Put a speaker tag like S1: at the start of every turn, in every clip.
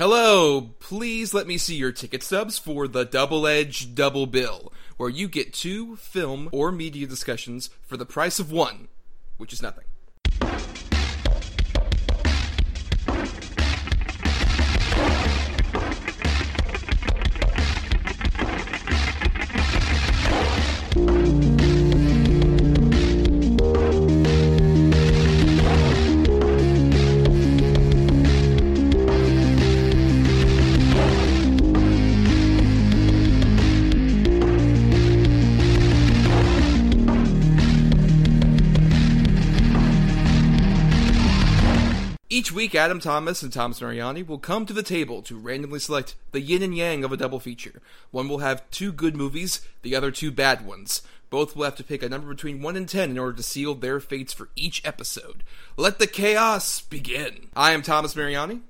S1: Hello, please let me see your ticket stubs for the Double Edge Double Bill, where you get two film or media discussions for the price of one, which is nothing. Week, Adam Thomas and Thomas Mariani will come to the table to randomly select the yin and yang of a double feature. One will have two good movies, the other two bad ones. Both will have to pick a number between 1 and 10 in order to seal their fates for each episode. Let the chaos begin. I am Thomas Mariani.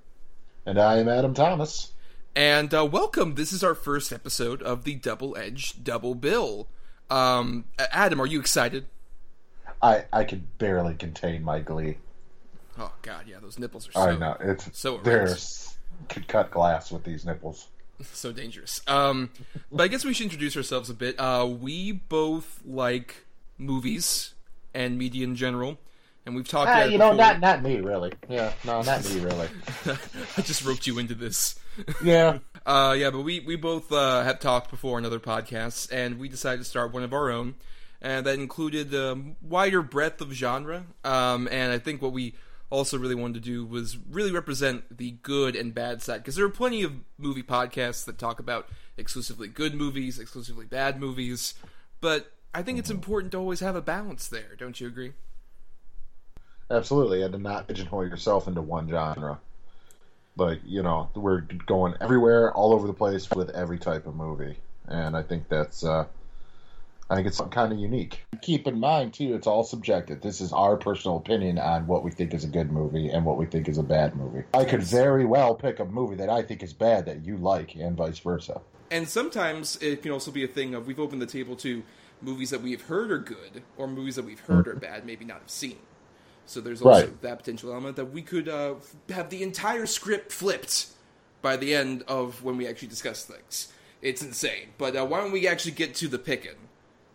S2: And I am Adam Thomas.
S1: And uh, welcome. This is our first episode of the Double Edge Double Bill. Um, Adam, are you excited?
S2: I I can barely contain my glee.
S1: Oh God, yeah, those nipples are. So,
S2: I know it's
S1: so
S2: there's could cut glass with these nipples.
S1: so dangerous. Um, but I guess we should introduce ourselves a bit. Uh, we both like movies and media in general, and we've talked.
S2: Ah, you know,
S1: before.
S2: not not me really. Yeah, no, not me really.
S1: I just roped you into this.
S2: Yeah,
S1: Uh, yeah, but we we both uh, have talked before on other podcasts, and we decided to start one of our own, and that included a wider breadth of genre. Um, and I think what we also really wanted to do was really represent the good and bad side, because there are plenty of movie podcasts that talk about exclusively good movies, exclusively bad movies, but I think it's important to always have a balance there. Don't you agree?
S2: absolutely. And to not pigeonhole yourself into one genre. But you know, we're going everywhere, all over the place with every type of movie, and I think that's. uh I think it's kind of unique. Keep in mind too, it's all subjective. This is our personal opinion on what we think is a good movie and what we think is a bad movie. I could very well pick a movie that I think is bad that you like, and vice versa.
S1: And sometimes it can also be a thing of we've opened the table to movies that we've heard are good or movies that we've heard are bad, maybe not have seen. So there's also
S2: Right.
S1: that potential element that we could uh, have the entire script flipped by the end of when we actually discuss things. It's insane. But uh, why don't we actually get to the picking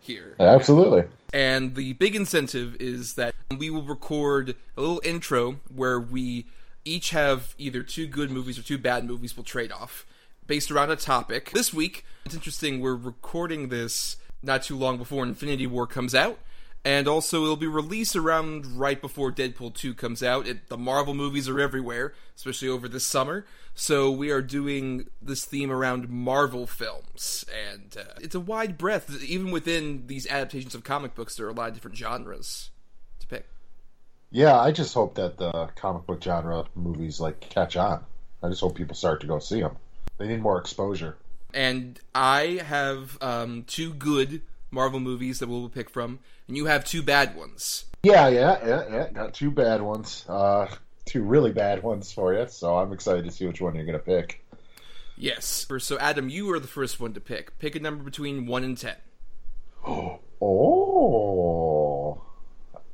S1: here?
S2: Absolutely.
S1: And the big incentive is that we will record a little intro where we each have either two good movies or two bad movies we'll trade off based around a topic. This week, it's interesting, we're recording this not too long before Infinity War comes out. And also, it'll be released around right before Deadpool 2 comes out. It, the Marvel movies are everywhere, especially over this summer. So, we are doing this theme around Marvel films. And uh, it's a wide breadth. Even within these adaptations of comic books, there are a lot of different genres to pick.
S2: Yeah, I just hope that the comic book genre movies like catch on. I just hope people start to go see them. They need more exposure.
S1: And I have um, two good Marvel movies that we'll pick from, and you have two bad ones.
S2: Yeah, yeah, yeah, yeah. Got two bad ones. Uh, two really bad ones for you. So I'm excited to see which one you're gonna pick.
S1: Yes. So, Adam, you are the first one to pick. Pick a number between 1 and 10.
S2: Oh.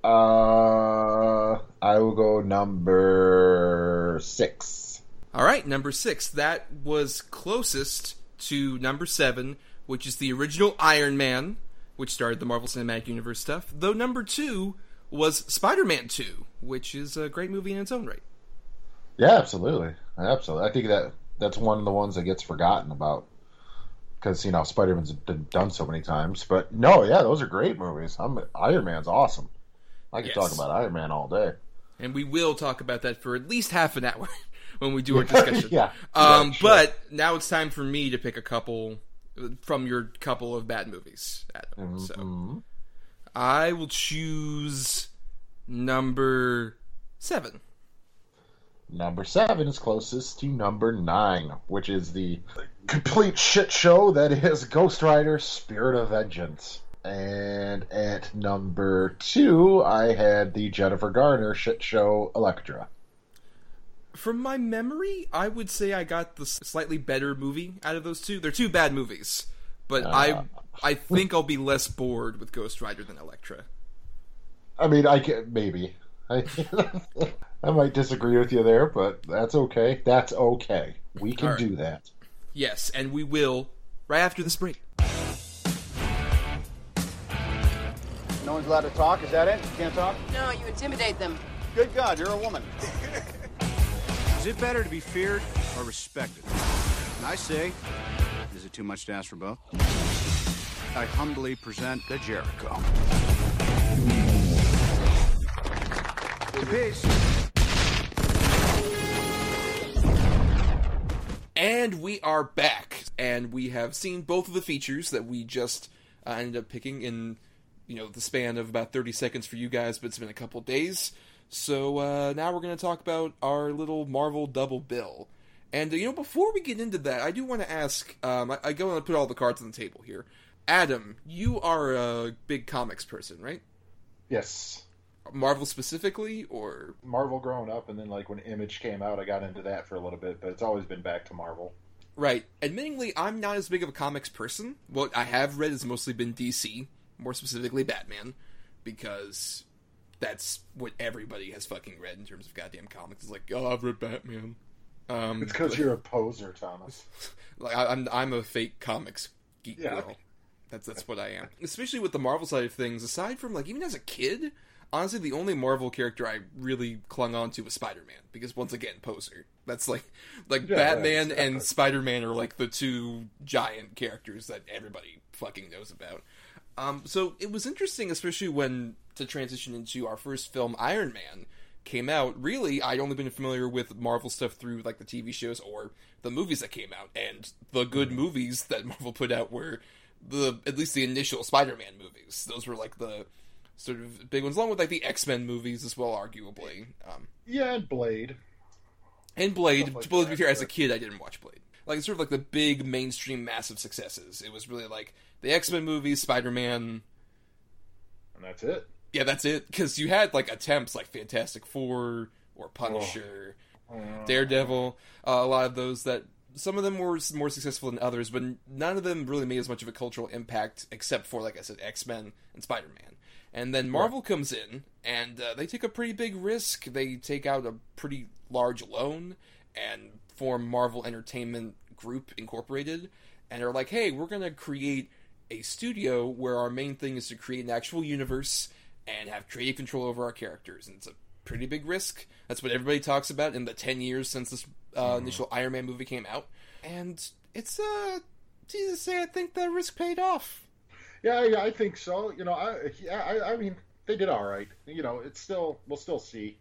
S2: Uh, I will go number six.
S1: All right, number six. That was closest to number seven, which is the original Iron Man, which started the Marvel Cinematic Universe stuff. Though number two was Spider Man 2, which is a great movie in its own right.
S2: Yeah, absolutely, absolutely. I think that that's one of the ones that gets forgotten about because you know Spider Man's been done so many times. But no, yeah, those are great movies. I'm Iron Man's awesome. I could
S1: Yes.
S2: talk about Iron Man all day.
S1: And we will talk about that for at least half an hour when we do our discussion.
S2: Yeah.
S1: Um,
S2: Yeah, sure.
S1: But now it's time for me to pick a couple from your couple of bad movies, Adam. So
S2: Mhm.
S1: I will choose number seven.
S2: Number seven is closest to number nine, which is the complete shit show that is Ghost Rider Spirit of Vengeance. And at number two, I had the Jennifer Garner shit show Elektra.
S1: From my memory, I would say I got the slightly better movie out of those two. They're two bad movies, but I
S2: Ah.
S1: I think I'll be less bored with Ghost Rider than Elektra.
S2: I mean, I can maybe. I, I might disagree with you there, but that's okay. That's okay. We can
S1: All right.
S2: do that.
S1: Yes, and we will right after this break.
S3: No one's allowed to talk. Is that it? You can't talk?
S4: No, you intimidate them.
S3: Good God, you're a woman.
S5: Is it better to be feared or respected? And I say, is it too much to ask for both? I humbly present the Jericho. Peace.
S1: And we are back, and we have seen both of the features that we just uh, ended up picking in, you know, the span of about thirty seconds for you guys, but it's been a couple days. So uh, now we're going to talk about our little Marvel double bill. And you know, before we get into that, I do want to ask. Um, I, I go and put all the cards on the table here. Adam, you are a big comics person, right?
S2: Yes.
S1: Marvel specifically, or
S2: Marvel growing up, and then like when Image came out, I got into that for a little bit, but it's always been back to Marvel.
S1: Right. Admittingly, I'm not as big of a comics person. What I have read has mostly been DC, more specifically Batman, because that's what everybody has fucking read in terms of goddamn comics. It's like, oh, I've read Batman. Um,
S2: It's because you're a poser, Thomas.
S1: like I, I'm I'm a fake comics geek
S2: Yeah.
S1: girl. That's that's what I am. Especially with the Marvel side of things. Aside from like even as a kid, honestly, the only Marvel character I really clung on to was Spider Man because once again, poser. That's like like
S2: Yeah,
S1: Batman
S2: exactly.
S1: and Spider Man are like the two giant characters that everybody fucking knows about. Um, so it was interesting, especially when to transition into our first film, Iron Man, came out. Really, I'd only been familiar with Marvel stuff through like the TV shows or the movies that came out, and the good movies that Marvel put out were the at least the initial Spider-Man movies. Those were like the sort of big ones, along with like the X-Men movies as well, arguably. Um,
S2: Yeah, and Blade.
S1: and Blade,
S2: like
S1: but to be fair, as a kid, I didn't watch Blade. Like it's sort of like the big mainstream, massive successes. It was really like the X Men movies, Spider Man.
S2: And that's it.
S1: Yeah, that's it. Because you had like attempts like Fantastic Four or Punisher, Daredevil. Uh, a lot of those that some of them were more successful than others, but none of them really made as much of a cultural impact, except for like I said, X Men and Spider Man. And then Marvel comes in, and uh, they take a pretty big risk. They take out a pretty large loan and form Marvel Entertainment Group Incorporated, and are like, "Hey, we're gonna create a studio where our main thing is to create an actual universe and have creative control over our characters." And it's a pretty big risk. That's what everybody talks about in the ten years since this uh, initial Iron Man movie came out, and it's uh, to say, I think that risk paid off.
S2: Yeah, I, I think so. You know, I, yeah, I, I mean, they did all right. You know, it's still, we'll still see.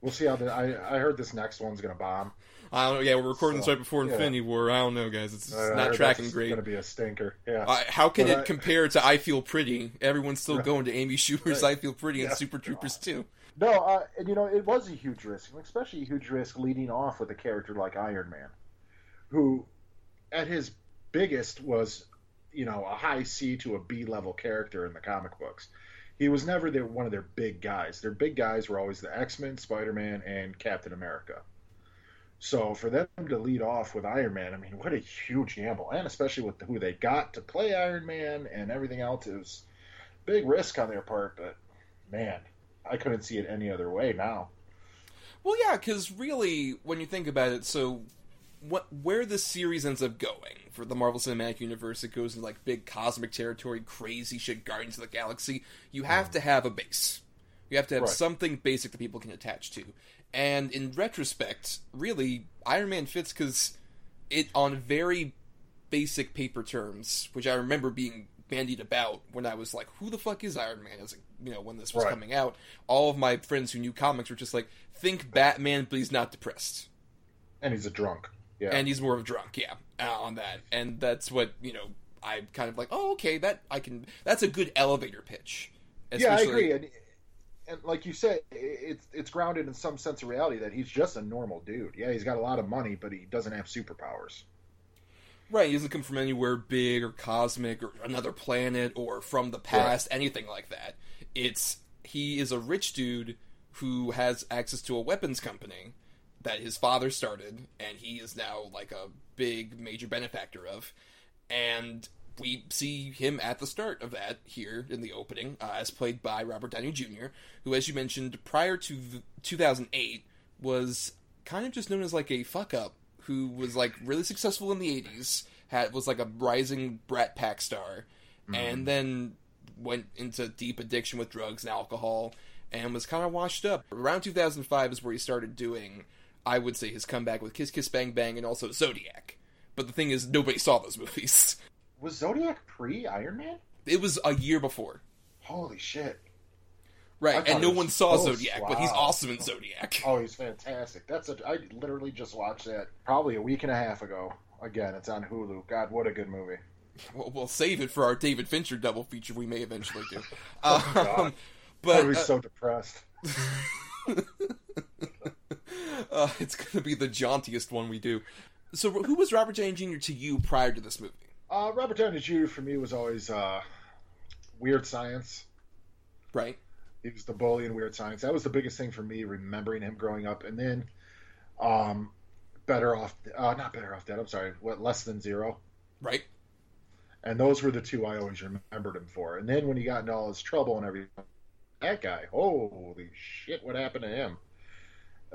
S2: We'll see how the. I, I heard this next one's gonna bomb.
S1: I don't know. Yeah, we're recording this right before
S2: yeah.
S1: Infinity War. I don't know, guys. It's, it's not tracking great.
S2: It's Gonna be a stinker. Yeah.
S1: Uh, how can
S2: But
S1: it
S2: I-
S1: compare to I Feel Pretty? Everyone's still going to Amy Schumer's
S2: Right.
S1: I Feel Pretty and
S2: Yeah.
S1: Super Troopers too.
S2: No, uh, and you know, it was a huge risk, especially a huge risk leading off with a character like Iron Man, who, at his biggest, was, you know, a high C to a B level character in the comic books. He was never their, one of their big guys. Their big guys were always the X Men, Spider Man, and Captain America. So for them to lead off with Iron Man, I mean, what a huge gamble, and especially with who they got to play Iron Man and everything else, it was big risk on their part. But man, I couldn't see it any other way now.
S1: Well, yeah, because really, when you think about it, so what where this series ends up going for the Marvel Cinematic Universe, it goes into like big cosmic territory, crazy shit, Guardians of the Galaxy. You have mm. to have a base. You have to have
S2: Right.
S1: something basic that people can attach to. And in retrospect, really, Iron Man fits because it on very basic paper terms, which I remember being bandied about when I was like, "Who the fuck is Iron Man?" As a, you know, when this was
S2: Right.
S1: coming out, all of my friends who knew comics were just like, "Think Batman, but he's not depressed."
S2: And he's a drunk. Yeah.
S1: and he's more of a drunk, yeah, uh, on that, and that's what you know. I'm kind of like, oh, okay, that I can. That's a good elevator pitch.
S2: yeah, I
S1: Especially-
S2: agree. And, like you said, it's it's grounded in some sense of reality that he's just a normal dude. Yeah, he's got a lot of money, but he doesn't have superpowers.
S1: Right, he doesn't come from anywhere big or cosmic or another planet or from the past, anything like that. It's he is a rich dude who has access to a weapons company that his father started, and he is now like a big major benefactor of. And we see him at the start of that here in the opening, uh, as played by Robert Downey Jr., who, as you mentioned, prior to the 2008 was kind of just known as like a fuck up who was like really successful in the '80s, had was like a rising Brat Pack star, and then went into deep addiction with drugs and alcohol, and was kind of washed up. Around 2005 is where he started doing, I would say, his comeback with Kiss Kiss Bang Bang and also Zodiac. But the thing is, nobody saw those movies.
S2: Was Zodiac pre Iron Man?
S1: It was a year before.
S2: Holy shit!
S1: Right, and no one saw
S2: close.
S1: Zodiac, but he's awesome in Zodiac.
S2: Oh, he's fantastic. That's a. I literally just watched that probably a week and a half ago. Again, it's on Hulu. God, what a good movie.
S1: We'll, we'll save it for our David Fincher double feature we may eventually do.
S2: God.
S1: Um,
S2: I
S1: but
S2: was
S1: uh,
S2: so depressed.
S1: uh, it's going to be the jauntiest one we do. So, who was Robert Downey Jr. to you prior to this movie?
S2: Uh, Robert Downey Jr. for me was always uh, Weird Science.
S1: Right?
S2: He was the bully in Weird Science. That was the biggest thing for me, remembering him growing up. And then, um, Better Off, uh, not Better Off Dead. I'm sorry. What Less Than Zero.
S1: Right?
S2: And those were the two I always remembered him for. And then when he got into all his trouble and everything, that guy, holy shit, what happened to him?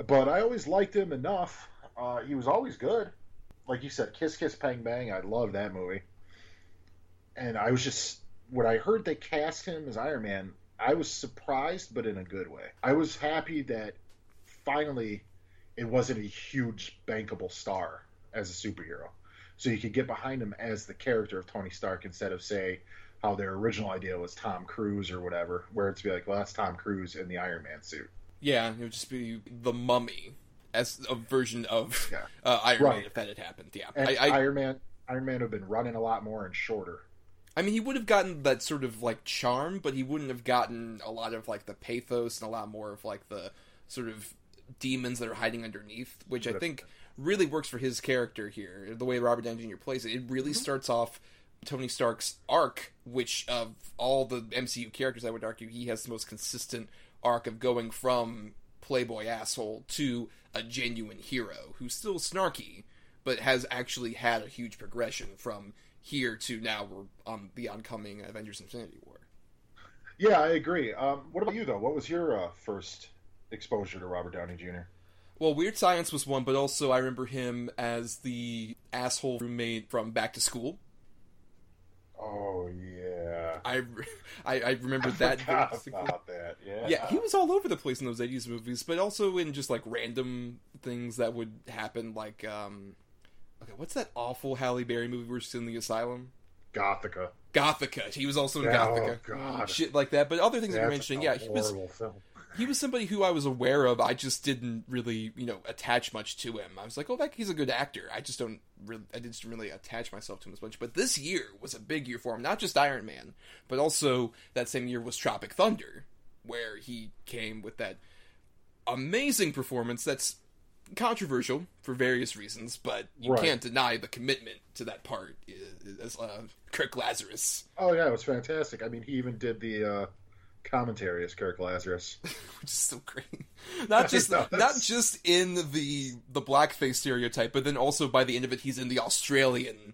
S2: But I always liked him enough. Uh, he was always good. Like you said, Kiss Kiss Bang Bang, I love that movie. And I was just, when I heard they cast him as Iron Man, I was surprised, but in a good way. I was happy that finally it wasn't a huge bankable star as a superhero so you could get behind him as the character of Tony Stark instead of say how their original idea was Tom Cruise or whatever, where it's be like, well, that's Tom Cruise in the Iron Man suit.
S1: Yeah, it would just be the Mummy as a version of
S2: Yeah.
S1: uh, Iron Man if that had happened. Yeah, I, I,
S2: Iron Man, Iron Man would have been running a lot more and shorter.
S1: I mean, he would have gotten that sort of like charm, but he wouldn't have gotten a lot of like the pathos and a lot more of like the sort of demons that are hiding underneath, which I think really works for his character here. The way Robert Downey Jr. plays it, it really starts off Tony Stark's arc, which of all the MCU characters, I would argue, he has the most consistent arc of going from playboy asshole to a genuine hero who's still snarky, but has actually had a huge progression from here to now we're on the oncoming Avengers Infinity War.
S2: Yeah, I agree. Um, what about you though? What was your uh, first exposure to Robert Downey Jr.?
S1: Well, Weird Science was one, but also I remember him as the asshole roommate from Back to School.
S2: Oh yeah,
S1: I, I, I remember that.
S2: Forgot
S1: distinctly.
S2: about that. Yeah,
S1: Yeah, he was all over the place in those 80s movies, but also in just like random things that would happen. Like, um, okay, what's that awful Halle Berry movie where she's in the asylum?
S2: Gothika.
S1: Gothika. He was also in
S2: Oh
S1: Gothika.
S2: god,
S1: Shit like that. But other things that you're mentioning, yeah, he was
S2: film.
S1: He was somebody who I was aware of. I just didn't really, you know, attach much to him. I was like, oh, that he's a good actor. I just don't really, I didn't really attach myself to him as much. But this year was a big year for him. Not just Iron Man, but also that same year was Tropic Thunder, where he came with that amazing performance. That's controversial for various reasons, but you
S2: Right.
S1: can't deny the commitment to that part as uh, Kirk Lazarus,
S2: Oh yeah, it was fantastic. I mean, he even did the uh, commentary as Kirk Lazarus.
S1: which is so great. Not just
S2: know,
S1: not just in the the blackface stereotype, but then also by the end of it, he's in the Australian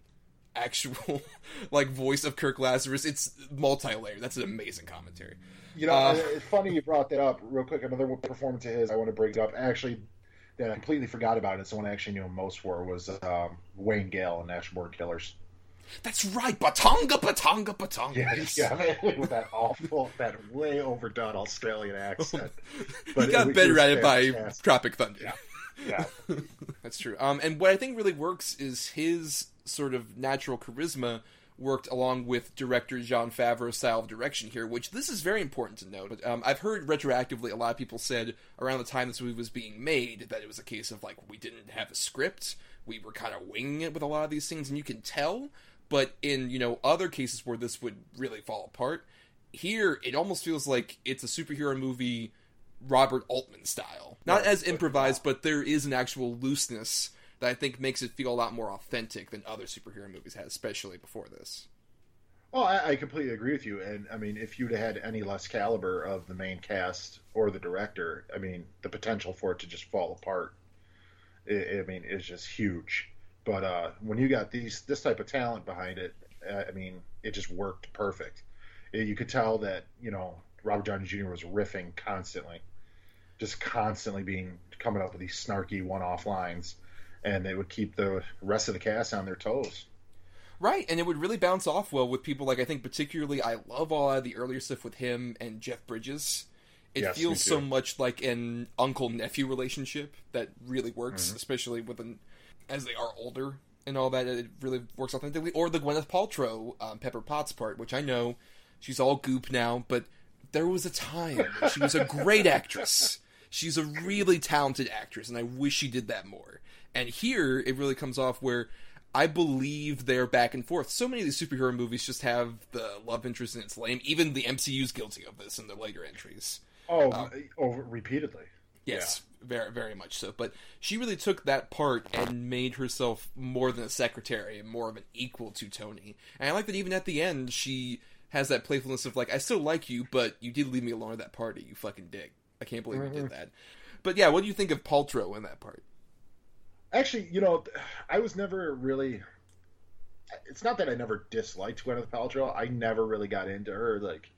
S1: actual like voice of Kirk Lazarus. It's multi-layered. That's an amazing commentary.
S2: You know,
S1: Uh,
S2: it's funny you brought that up. Real quick, another performance of his I want to bring up. Actually, that I completely forgot about. It's Someone I actually knew him most for was um, Wayne Gale in Natural Born Killers.
S1: That's right, Batonga, Batonga, Batonga.
S2: Yeah,
S1: Yes.
S2: yeah, with that awful, that way overdone Australian accent. But
S1: he got better at it by
S2: fantastic.
S1: Tropic Thunder.
S2: Yeah.
S1: That's true. Um, and what I think really works is his sort of natural charisma worked along with director Jon Favreau's style of direction here, which this is very important to note. Um, I've heard retroactively a lot of people said around the time this movie was being made that it was a case of like we didn't have a script, we were kind of winging it with a lot of these things, and you can tell. But in you know other cases where this would really fall apart, here it almost feels like it's a superhero movie Robert Altman style. Not as improvised, but there is an actual looseness that I think makes it feel a lot more authentic than other superhero movies had, especially before this.
S2: Well, I, I completely agree with you. And I mean, if you'd had any less caliber of the main cast or the director, I mean, the potential for it to just fall apart, I, I mean, is just huge. But uh, when you got these this type of talent behind it, uh, I mean, it just worked perfect. Uh, You could tell that you know Robert Downey Jr. was riffing constantly, just constantly being coming up with these snarky one-off lines, and they would keep the rest of the cast on their toes.
S1: Right, and it would really bounce off well with people like I think particularly I love all of the earlier stuff with him and Jeff Bridges. It
S2: Yes,
S1: feels so much like an uncle nephew relationship that really works,
S2: Mm-hmm.
S1: especially with an as they are older and all that. It really works authentically. Or the Gwyneth Paltrow um, Pepper Potts part, which I know she's all goop now, but there was a time she was a great actress. She's a really talented actress, and I wish she did that more. And here, it really comes off where I believe they're back and forth. So many of these superhero movies just have the love interest and it's lame. Even the MCU's guilty of this in their later entries.
S2: Oh, oh, repeatedly.
S1: Yes, very very much so. But she really took that part and made herself more than a secretary and more of an equal to Tony. And I like that even at the end she has that playfulness of like, I still like you, but you did leave me alone at that party, you fucking dick. I can't believe you did mm-hmm. that. But yeah, what do you think of Paltrow in that part?
S2: Actually, you know, I was never really. It's not that I never disliked Gwyneth Paltrow. I never really got into her. Like,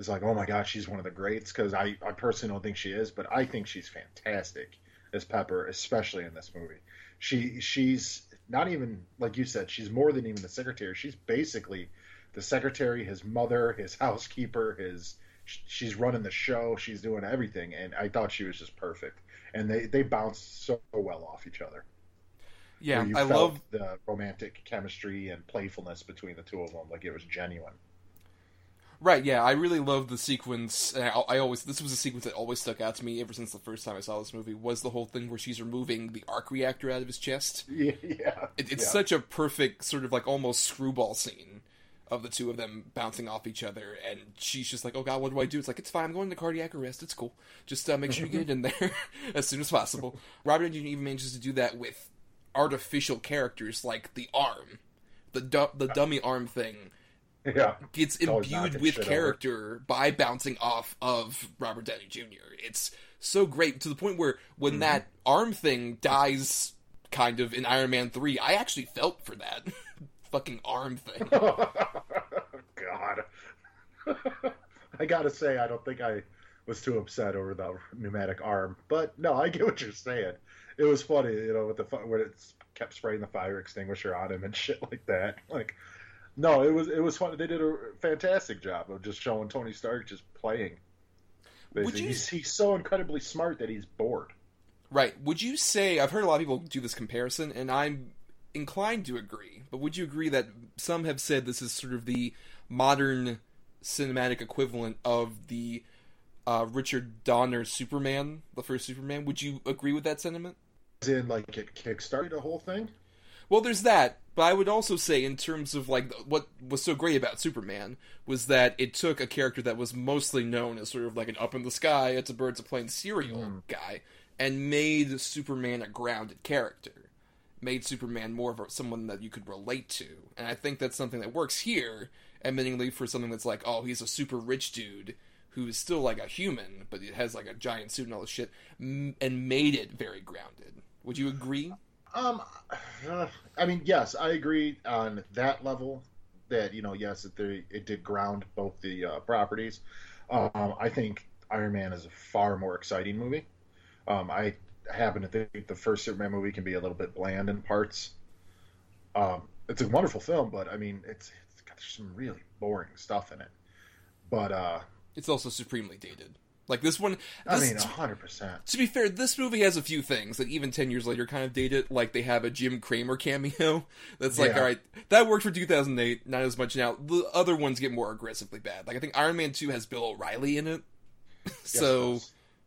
S2: it's like, oh my god, she's one of the greats. Because I, I personally don't think she is, but I think she's fantastic as Pepper, especially in this movie. She, she's not even like you said. She's more than even the secretary. She's basically the secretary, his mother, his housekeeper, his. She's running the show. She's doing everything, and I thought she was just perfect. And they they bounced so well off each other
S1: Yeah, I love
S2: the romantic chemistry and playfulness between the two of them. Like it was genuine.
S1: Right, yeah, I really love the sequence. I, I always this was a sequence that always stuck out to me ever since the first time I saw this movie. Was the whole thing where she's removing the arc reactor out of his chest?
S2: Yeah, yeah.
S1: It, it's
S2: yeah.
S1: such a perfect sort of like almost screwball scene of the two of them bouncing off each other, and she's just like, "Oh God, what do I do?" It's like it's fine. I'm going to cardiac arrest. It's cool. Just uh, make sure you get in there as soon as possible. Robert Englund even manages to do that with artificial characters like the arm, the du- the dummy arm thing
S2: yeah.
S1: gets imbued with
S2: shit over.
S1: character by bouncing off of Robert Downey Jr. It's so great to the point where when
S2: Mm-hmm.
S1: that arm thing dies, kind of in Iron Man three, I actually felt for that fucking arm thing.
S2: God. I gotta say, I don't think I was too upset over the pneumatic arm, but no, I get what you're saying. It was funny, you know, with the when it kept spraying the fire extinguisher on him and shit like that. Like, no, it was it was funny. They did a fantastic job of just showing Tony Stark just playing.
S1: Would
S2: Basically,
S1: you-
S2: he's, he's so incredibly smart that he's bored.
S1: right? Would you say I've heard a lot of people do this comparison, and I'm inclined to agree. But would you agree that some have said this is sort of the modern cinematic equivalent of the uh, Richard Donner Superman, the first Superman? Would you agree with that sentiment?
S2: As in, like, it kickstarted the whole thing.
S1: Well, there's that, but I would also say, in terms of like what was so great about Superman, was that it took a character that was mostly known as sort of like an up in the sky, it's a birds of plane cereal mm-hmm. guy, and made Superman a grounded character, made Superman more of a, someone that you could relate to, and I think that's something that works here, admittingly for something that's like, oh, he's a super rich dude who is still like a human, but it has like a giant suit and all this shit, m- and made it very grounded. Would you agree?
S2: Um, uh, I mean, yes, I agree on that level. That you know, yes, that they, it did ground both the uh, properties. Um, I think Iron Man is a far more exciting movie. Um, I happen to think the first Superman movie can be a little bit bland in parts. Um, it's a wonderful film, but I mean, it's it's got some really boring stuff in it. But uh,
S1: it's also supremely dated. Like this one,
S2: I
S1: this-
S2: mean, hundred percent.
S1: to be fair, this movie has a few things that even ten years later kind of date it. Like they have a Jim Cramer cameo. That's like,
S2: Yeah.
S1: all right, that worked for 2008, not as much now. The other ones get more aggressively bad. Like I think Iron Man Two has Bill O'Reilly in it. so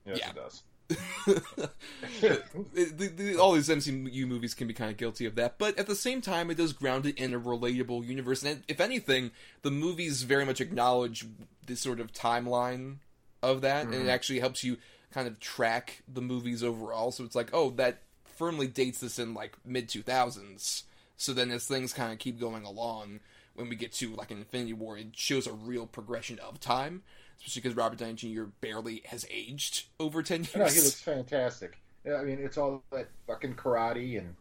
S2: yes,
S1: yeah.
S2: it does.
S1: the, the, all these MCU movies can be kind of guilty of that, but at the same time, it does ground it in a relatable universe. And if anything, the movies very much acknowledge this sort of timeline of that, and it mm-hmm. actually helps you kind of track the movies overall. So it's like, oh, that firmly dates this in like mid two thousands. So then, as things kind of keep going along, when we get to like an Infinity War, it shows a real progression of time. Especially because Robert Downey Jr. barely has aged over ten years.
S2: No, he looks fantastic. Yeah, I mean, it's all that fucking karate and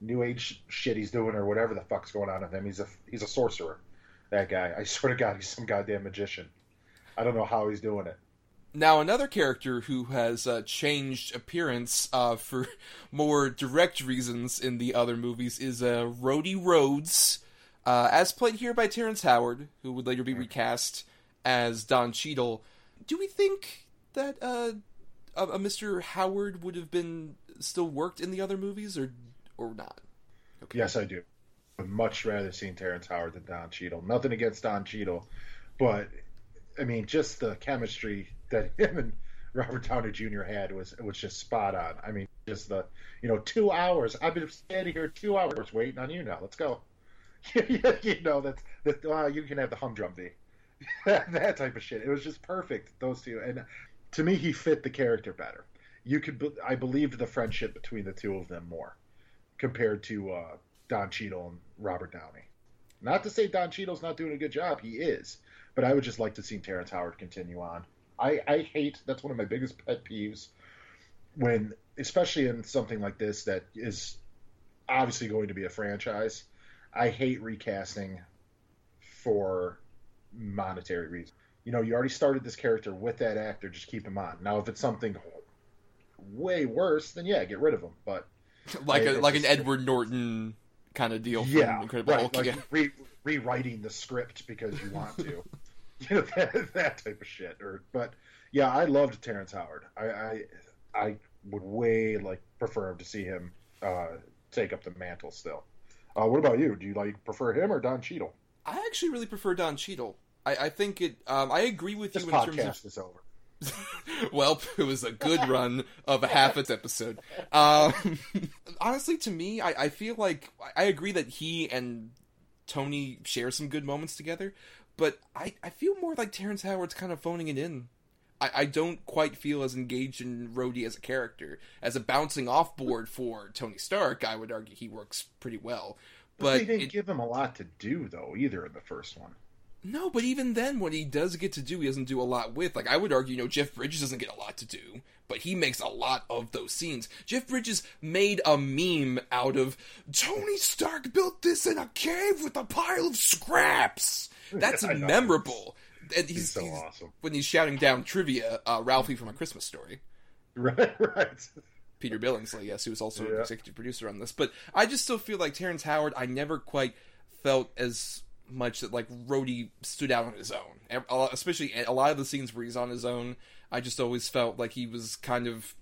S2: new age shit he's doing, or whatever the fuck's going on with him. He's a he's a sorcerer. That guy. I swear to God, he's some goddamn magician. I don't know how he's doing it.
S1: Now, another character who has uh, changed appearance uh, for more direct reasons in the other movies is uh, Rhodey Rhodes, uh, as played here by Terrence Howard, who would later be recast as Don Cheadle. Do we think that uh, a, a Mr. Howard would have been still worked in the other movies, or or not?
S2: Yes, I do. I'd much rather seen Terrence Howard than Don Cheadle. Nothing against Don Cheadle, but I mean, just the chemistry that him and Robert Downey Jr. had was was just spot on. I mean, just the you know two hours. I've been standing here two hours waiting on you now. Let's go. you know that's that. Wow, you can have the humdrum V. that type of shit. It was just perfect. Those two, and to me, he fit the character better. You could, I believed the friendship between the two of them more compared to uh, Don Cheadle and Robert Downey. Not to say Don Cheadle's not doing a good job, he is, but I would just like to see Terrence Howard continue on. I, I hate that's one of my biggest pet peeves when, especially in something like this that is obviously going to be a franchise. I hate recasting for monetary reasons. You know, you already started this character with that actor, just keep him on. Now, if it's something way worse, then yeah, get rid of him. But
S1: like
S2: I-
S1: a like an Edward Norton kind of deal from
S2: yeah,
S1: Incredible
S2: right,
S1: Hulk.
S2: like
S1: yeah.
S2: re- rewriting the script because you want to, you know that, that type of shit. Or, but yeah, I loved Terrence Howard. I I, I would way like prefer to see him uh, take up the mantle still. Uh, what about you? Do you like prefer him or Don Cheadle?
S1: I actually really prefer Don Cheadle. I, I think it. Um, I agree with
S2: This
S1: you in terms of
S2: podcast is over.
S1: well, it was a good run of a half its episode. Um, honestly, to me, I, I feel like I agree that he and Tony share some good moments together, but I, I feel more like Terrence Howard's kind of phoning it in. I, I don't quite feel as engaged in Rhodey as a character. As a bouncing off board for Tony Stark, I would argue he works pretty well.
S2: But they didn't
S1: it-
S2: give him a lot to do though either in the first one.
S1: No, but even then, what he does get to do, he doesn't do a lot with. Like, I would argue, you know, Jeff Bridges doesn't get a lot to do, but he makes a lot of those scenes. Jeff Bridges made a meme out of Tony Stark built this in a cave with a pile of scraps. That's memorable. And he's,
S2: He's so
S1: he's-
S2: awesome.
S1: when he's shouting down trivia, uh, Ralphie from A Christmas Story.
S2: Right, right.
S1: Peter Billingsley, yes, who was also an executive producer on this. But I just still feel like Terrence Howard, I never quite felt as much that like Rhodey stood out on his own. Ev- a lot- Especially a lot of the scenes where he's on his own, I just always felt like he was kind of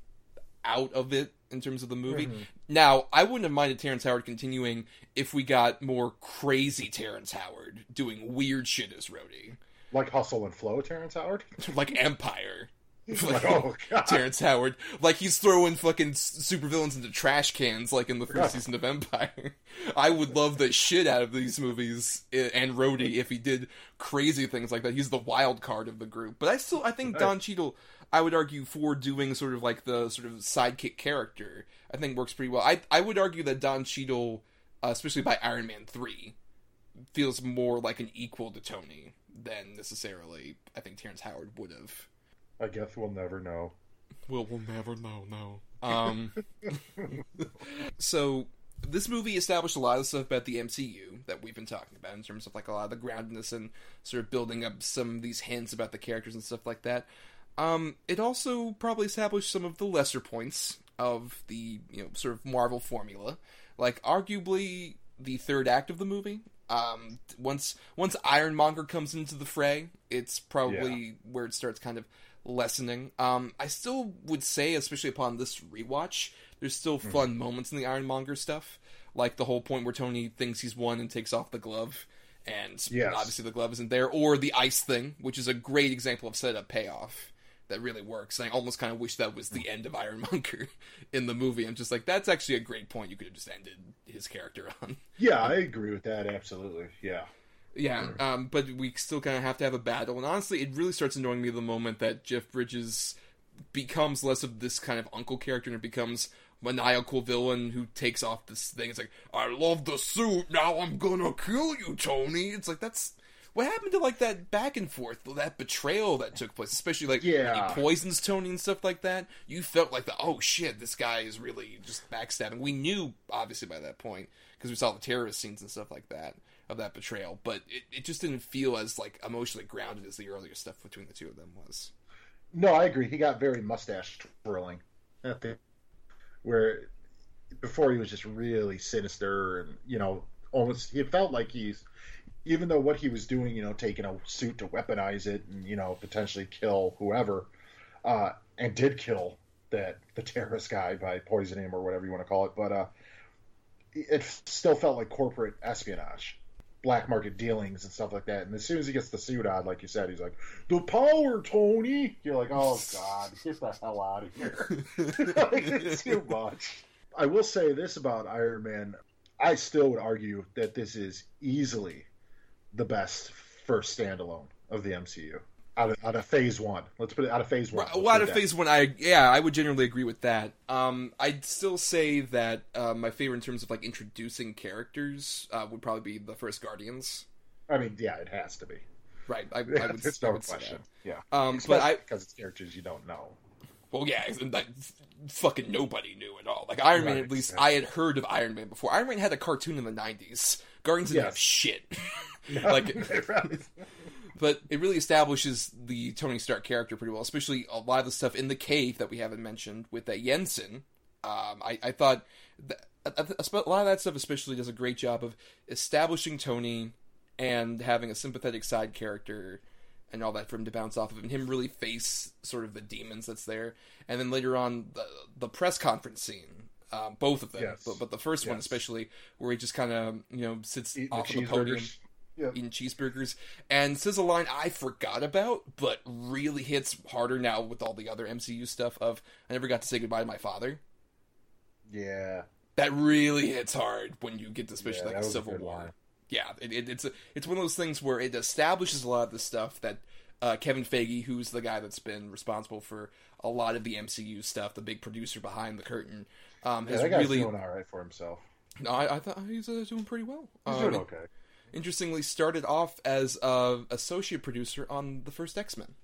S1: out of it in terms of the movie. Mm-hmm. Now, I wouldn't have minded Terrence Howard continuing if we got more crazy Terrence Howard doing weird shit as Rhodey,
S2: Like Hustle and Flow, Terrence Howard.
S1: like Empire.
S2: Like, oh god.
S1: Terrence Howard. Like he's throwing fucking s- supervillains into trash cans, like in the first season of Empire. I would love the shit out of these movies eh, and Rhodey if he did crazy things like that. He's the wild card of the group. But I still, I think Don Cheadle, I would argue for doing sort of like the sort of sidekick character. I think works pretty well. I I would argue that Don Cheadle, uh, especially by Iron Man three, feels more like an equal to Tony than necessarily I think Terrence Howard would have.
S2: I guess we'll never know.
S1: We'll, we'll never know, no. Um, so, this movie established a lot of stuff about the MCU that we've been talking about in terms of like a lot of the groundedness and sort of building up some of these hints about the characters and stuff like that. Um, it also probably established some of the lesser points of the you know sort of Marvel formula, like arguably the third act of the movie. Um, once once Ironmonger comes into the fray, it's probably where it starts kind of lessening. Um, I still would say, especially upon this rewatch, there's still fun moments in the Ironmonger stuff, like the whole point where Tony thinks he's won and takes off the glove, and
S2: Yes.
S1: obviously the glove isn't there, or the ice thing, which is a great example of setup payoff that really works. And I almost kind of wish that was the end of Iron Ironmonger in the movie. I'm just like, that's actually a great point. You could have just ended his character on.
S2: Yeah, I agree with that. Absolutely. Yeah.
S1: Yeah, um, but we still kind of have to have a battle. And honestly, it really starts annoying me the moment that Jeff Bridges becomes less of this kind of uncle character and it becomes maniacal villain who takes off this thing. It's like, I love the suit. Now I'm gonna kill you, Tony. It's like that's what happened to like that back and forth, that betrayal that took place, especially like when
S2: Yeah.
S1: he poisons Tony and stuff like that. You felt like the oh shit, this guy is really just backstabbing. We knew obviously by that point because we saw the terrorist scenes and stuff like that of that betrayal, but it, it just didn't feel as like emotionally grounded as the earlier stuff between the two of them was.
S2: No, I agree. He got very mustache twirling at the where before he was just really sinister and you know almost he felt like he's even though what he was doing, you know, taking a suit to weaponize it and you know potentially kill whoever, uh, and did kill that the terrorist guy by poisoning him or whatever you want to call it, but uh, it still felt like corporate espionage black market dealings and stuff like that. And as soon as he gets the suit on, like you said, he's like, "The power, Tony." You're like, "Oh God, get the hell out of here!" like, it's too much. I will say this about Iron Man: I still would argue that this is easily the best first standalone of the MCU. Out of, out of phase one, let's put it out of phase one.
S1: Well, out of phase one, I yeah, I would generally agree with that. Um, I'd still say that uh, my favorite in terms of like introducing characters uh, would probably be the first Guardians.
S2: I mean, yeah, it has to be.
S1: Right, I,
S2: Yeah,
S1: I would,
S2: it's no
S1: would
S2: question.
S1: that.
S2: Yeah,
S1: Um, but I
S2: because it's characters you don't know.
S1: Well, yeah, that fucking nobody knew at all. Like Iron Man, at least
S2: yeah.
S1: I had heard of Iron Man before. Iron Man had a cartoon in the '90s. Guardians didn't
S2: Yes.
S1: have shit. like, but it really establishes the Tony Stark character pretty well, especially a lot of the stuff in the cave that we haven't mentioned with that Yinsen. Um, I, I thought that, a a lot of that stuff, especially, does a great job of establishing Tony and having a sympathetic side character and all that for him to bounce off of, and him really face sort of the demons that's there. And then later on, the, the press conference scene, um, both of them,
S2: Yes.
S1: but, but the first one especially, where he just kind of you know sits
S2: Eating
S1: off
S2: the
S1: of the podium eating cheeseburgers and says a line I forgot about, but really hits harder now with all the other MCU stuff. Of I never got to say goodbye to my father.
S2: Yeah.
S1: That really hits hard when you get to especially
S2: Yeah,
S1: like a
S2: was a
S1: Civil War.
S2: line.
S1: Yeah, it, it, it's a, it's one of those things where it establishes a lot of the stuff that uh, Kevin Feige, who's the guy that's been responsible for a lot of the MCU stuff, the big producer behind the curtain, um,
S2: Yeah,
S1: has really.
S2: doing all right for himself.
S1: No, I, I thought he was uh, doing pretty well.
S2: He's
S1: Um,
S2: doing okay.
S1: Interestingly started off as a associate producer on the first X Men.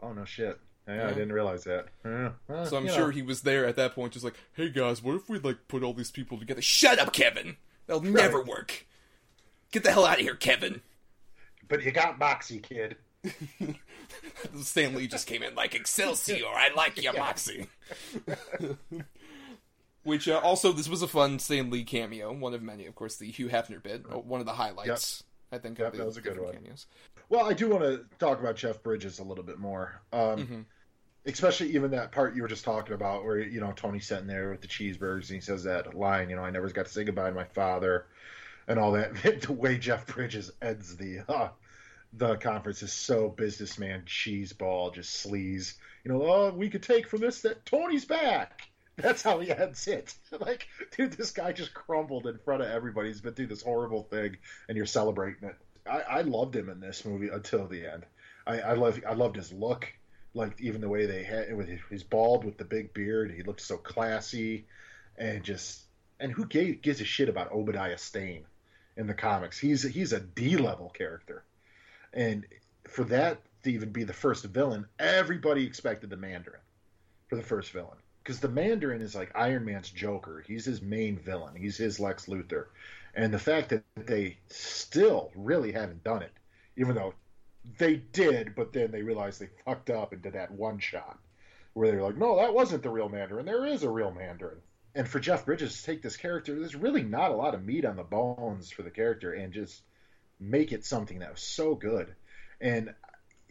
S2: Oh no shit. Yeah,
S1: Yeah.
S2: I didn't realize that. Yeah. Well,
S1: So I'm sure
S2: know.
S1: he was there at that point, just like, "Hey guys, what if we like put all these people together?" Shut up, Kevin. That'll never work. Get the hell out of here, Kevin.
S2: But you got Moxie, kid.
S1: Stan Lee just came in like Excelsior. I like your moxie. Which uh, also, this was a fun Stan Lee cameo, one of many, of course, the Hugh Hefner bit, uh, one of the highlights. I think
S2: Yep,
S1: of the
S2: that was a good one.
S1: cameos.
S2: Well, I do want to talk about Jeff Bridges a little bit more. Um,
S1: Mm-hmm.
S2: Especially even that part you were just talking about where, you know, Tony's sitting there with the cheeseburgers and he says that line, you know, I never got to say goodbye to my father and all that. the way Jeff Bridges ends the uh, the conference is so businessman cheeseball, just sleaze. You know, oh, we could take from this that Tony's back. That's how he ends it. Like, dude, this guy just crumbled in front of everybody. He's been through this horrible thing, and you're celebrating it. I, I loved him in this movie until the end. I, I love I loved his look, like even the way they had with his, bald with the big beard. He looked so classy, and just and who gave, gives a shit about Obadiah Stane in the comics? He's he's a D level character, and for that to even be the first villain, everybody expected the Mandarin for the first villain because the Mandarin is like Iron Man's Joker. He's his main villain. He's his Lex Luthor, and the fact that they still really haven't done it, even though they did, but then they realized they fucked up and did that one shot where they were like, no, that wasn't the real Mandarin. There is a real Mandarin. And for Jeff Bridges to take this character, there's really not a lot of meat on the bones for the character and just make it something that was so good. And,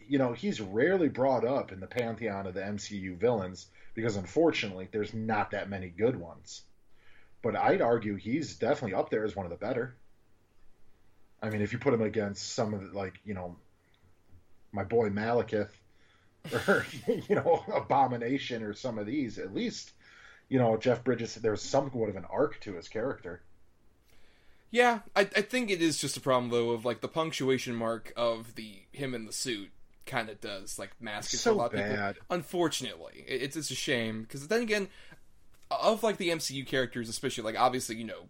S2: you know, he's rarely brought up in the pantheon of the MCU villains because unfortunately there's not that many good ones. But I'd argue he's definitely up there as one of the better. I mean, if you put him against some of the, like, you know, my boy Malekith or, you know, Abomination or some of these, at least, you know, Jeff Bridges, there's somewhat of an arc to his character.
S1: Yeah, I, I think it is just a problem though of like the punctuation mark of the him in the suit kind of does like mask it
S2: So
S1: a lot of
S2: bad.
S1: people. Unfortunately, it's it's a shame because then again, of like the MCU characters, especially like obviously you know,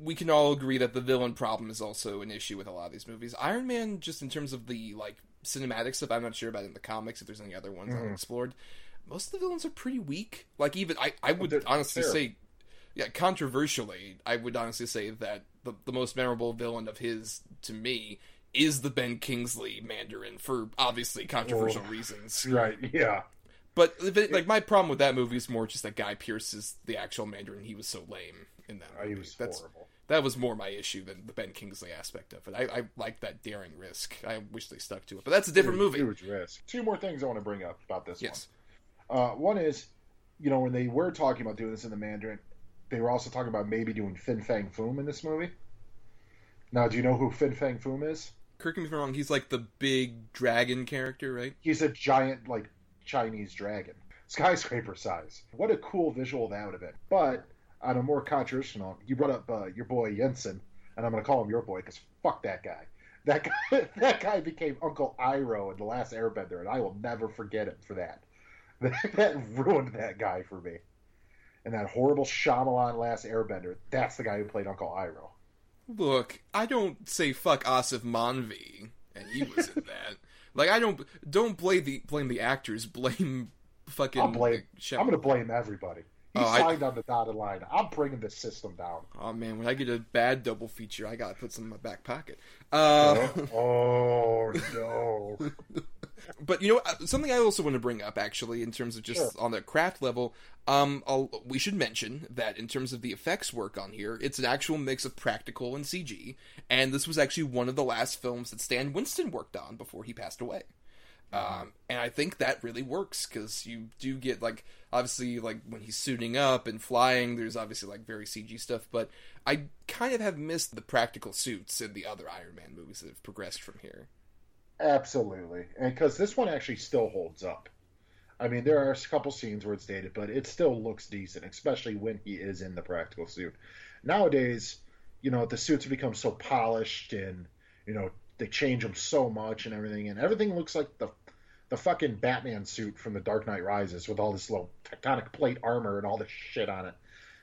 S1: we can all agree that the villain problem is also an issue with a lot of these movies. Iron Man, just in terms of the like cinematic stuff, I'm not sure about in the comics if there's any other ones
S2: Mm-hmm.
S1: unexplored. Most of the villains are pretty weak. Like even I I would
S2: They're
S1: honestly say yeah, controversially, I would honestly say that the, the most memorable villain of his to me is the Ben Kingsley Mandarin for obviously controversial reasons.
S2: Right? Yeah.
S1: But it, like my problem with that movie is more just that Guy Pearce is the actual Mandarin. He was so lame in that. Movie.
S2: he was
S1: That's
S2: horrible.
S1: that was more my issue than the Ben Kingsley aspect of it. I, I like that daring risk. I wish they stuck to it, but that's a different movie.
S2: Huge risk. Two more things I want to bring up about this
S1: Yes.
S2: one. Uh, one is, you know, when they were talking about doing this in the Mandarin, they were also talking about maybe doing Fin Fang Foom in this movie. Now, do you know who Fin Fang Foom is?
S1: Correct me if I'm wrong. He's like the big dragon character, right?
S2: He's a giant, like, Chinese dragon. Skyscraper size. What a cool visual that would have been. But, on a more controversial you brought up uh, your boy Yinsen, and I'm going to call him your boy because fuck that guy. That guy, that guy became Uncle Iroh in The Last Airbender, and I will never forget him for that. That, ruined that guy for me. And that horrible Shyamalan Last Airbender, that's the guy who played Uncle Iroh.
S1: Look, I don't say fuck Aasif Mandvi, and he was in that. Like I don't don't blame the blame the actors. Blame fucking.
S2: I'll blame.
S1: Shep-
S2: I'm going to blame everybody. He
S1: Oh, I-
S2: signed on the dotted line. I'm bringing the system down.
S1: Oh man, when I get a bad double feature, I gotta put some in my back pocket. Uh,
S2: oh no!
S1: But you know, something I also want to bring up, actually, in terms of just
S2: Sure.
S1: on the craft level, um, we should mention that in terms of the effects work on here, it's an actual mix of practical and CG, and this was actually one of the last films that Stan Winston worked on before he passed away. Um, and I think that really works because you do get like obviously like when he's suiting up and flying, there's obviously like very CG stuff, but I kind of have missed the practical suits in the other Iron Man movies that have progressed from here.
S2: Absolutely, and because this one actually still holds up. I mean, there are a couple scenes where it's dated, but it still looks decent, especially when he is in the practical suit. Nowadays, you know, the suits become so polished, and you know, they change them so much and everything, and everything looks like the the fucking Batman suit from The Dark Knight Rises with all this little tectonic plate armor and all this shit on it.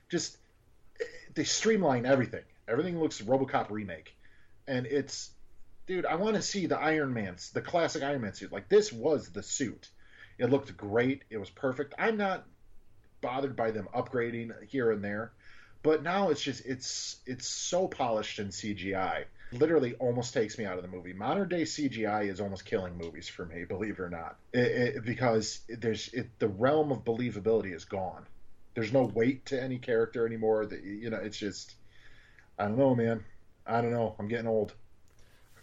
S2: Just eh, they streamline everything. Everything looks RoboCop remake, and it's dude, I want to see the Iron Man's, the classic Iron Man suit. Like this was the suit. It looked great. It was perfect. I'm not bothered by them upgrading here and there, but now it's just it's it's so polished in CGI. Literally, almost takes me out of the movie. Modern day CGI is almost killing movies for me, believe it or not, it, it, because there's it, the realm of believability is gone. There's no weight to any character anymore. That you know, it's just I don't know, man. I don't know. I'm getting old.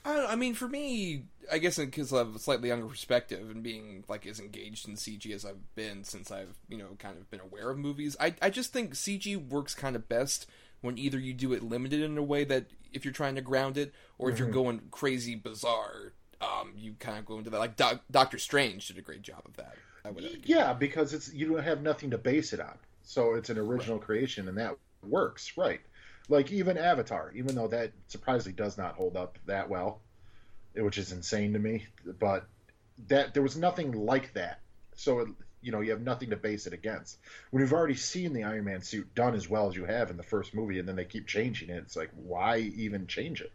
S1: I, I mean, for me, I guess because I have a slightly younger perspective and being like as engaged in CG as I've been since I've you know kind of been aware of movies, I I just think CG works kind of best when either you do it limited in a way that if you're trying to ground it, or if you're going crazy bizarre, um, you kind of go into that. Like Doc, Doctor Strange did a great job of that. I would argue.
S2: Yeah, because it's you don't have nothing to base it on, so it's an original creation, and that works, right? Like even Avatar, even though that surprisingly does not hold up that well, eh, which is insane to me. But that there was nothing like that, so it, you know you have nothing to base it against. When you've already seen the Iron Man suit done as well as you have in the first movie, and then they keep changing it, it's like why even change it?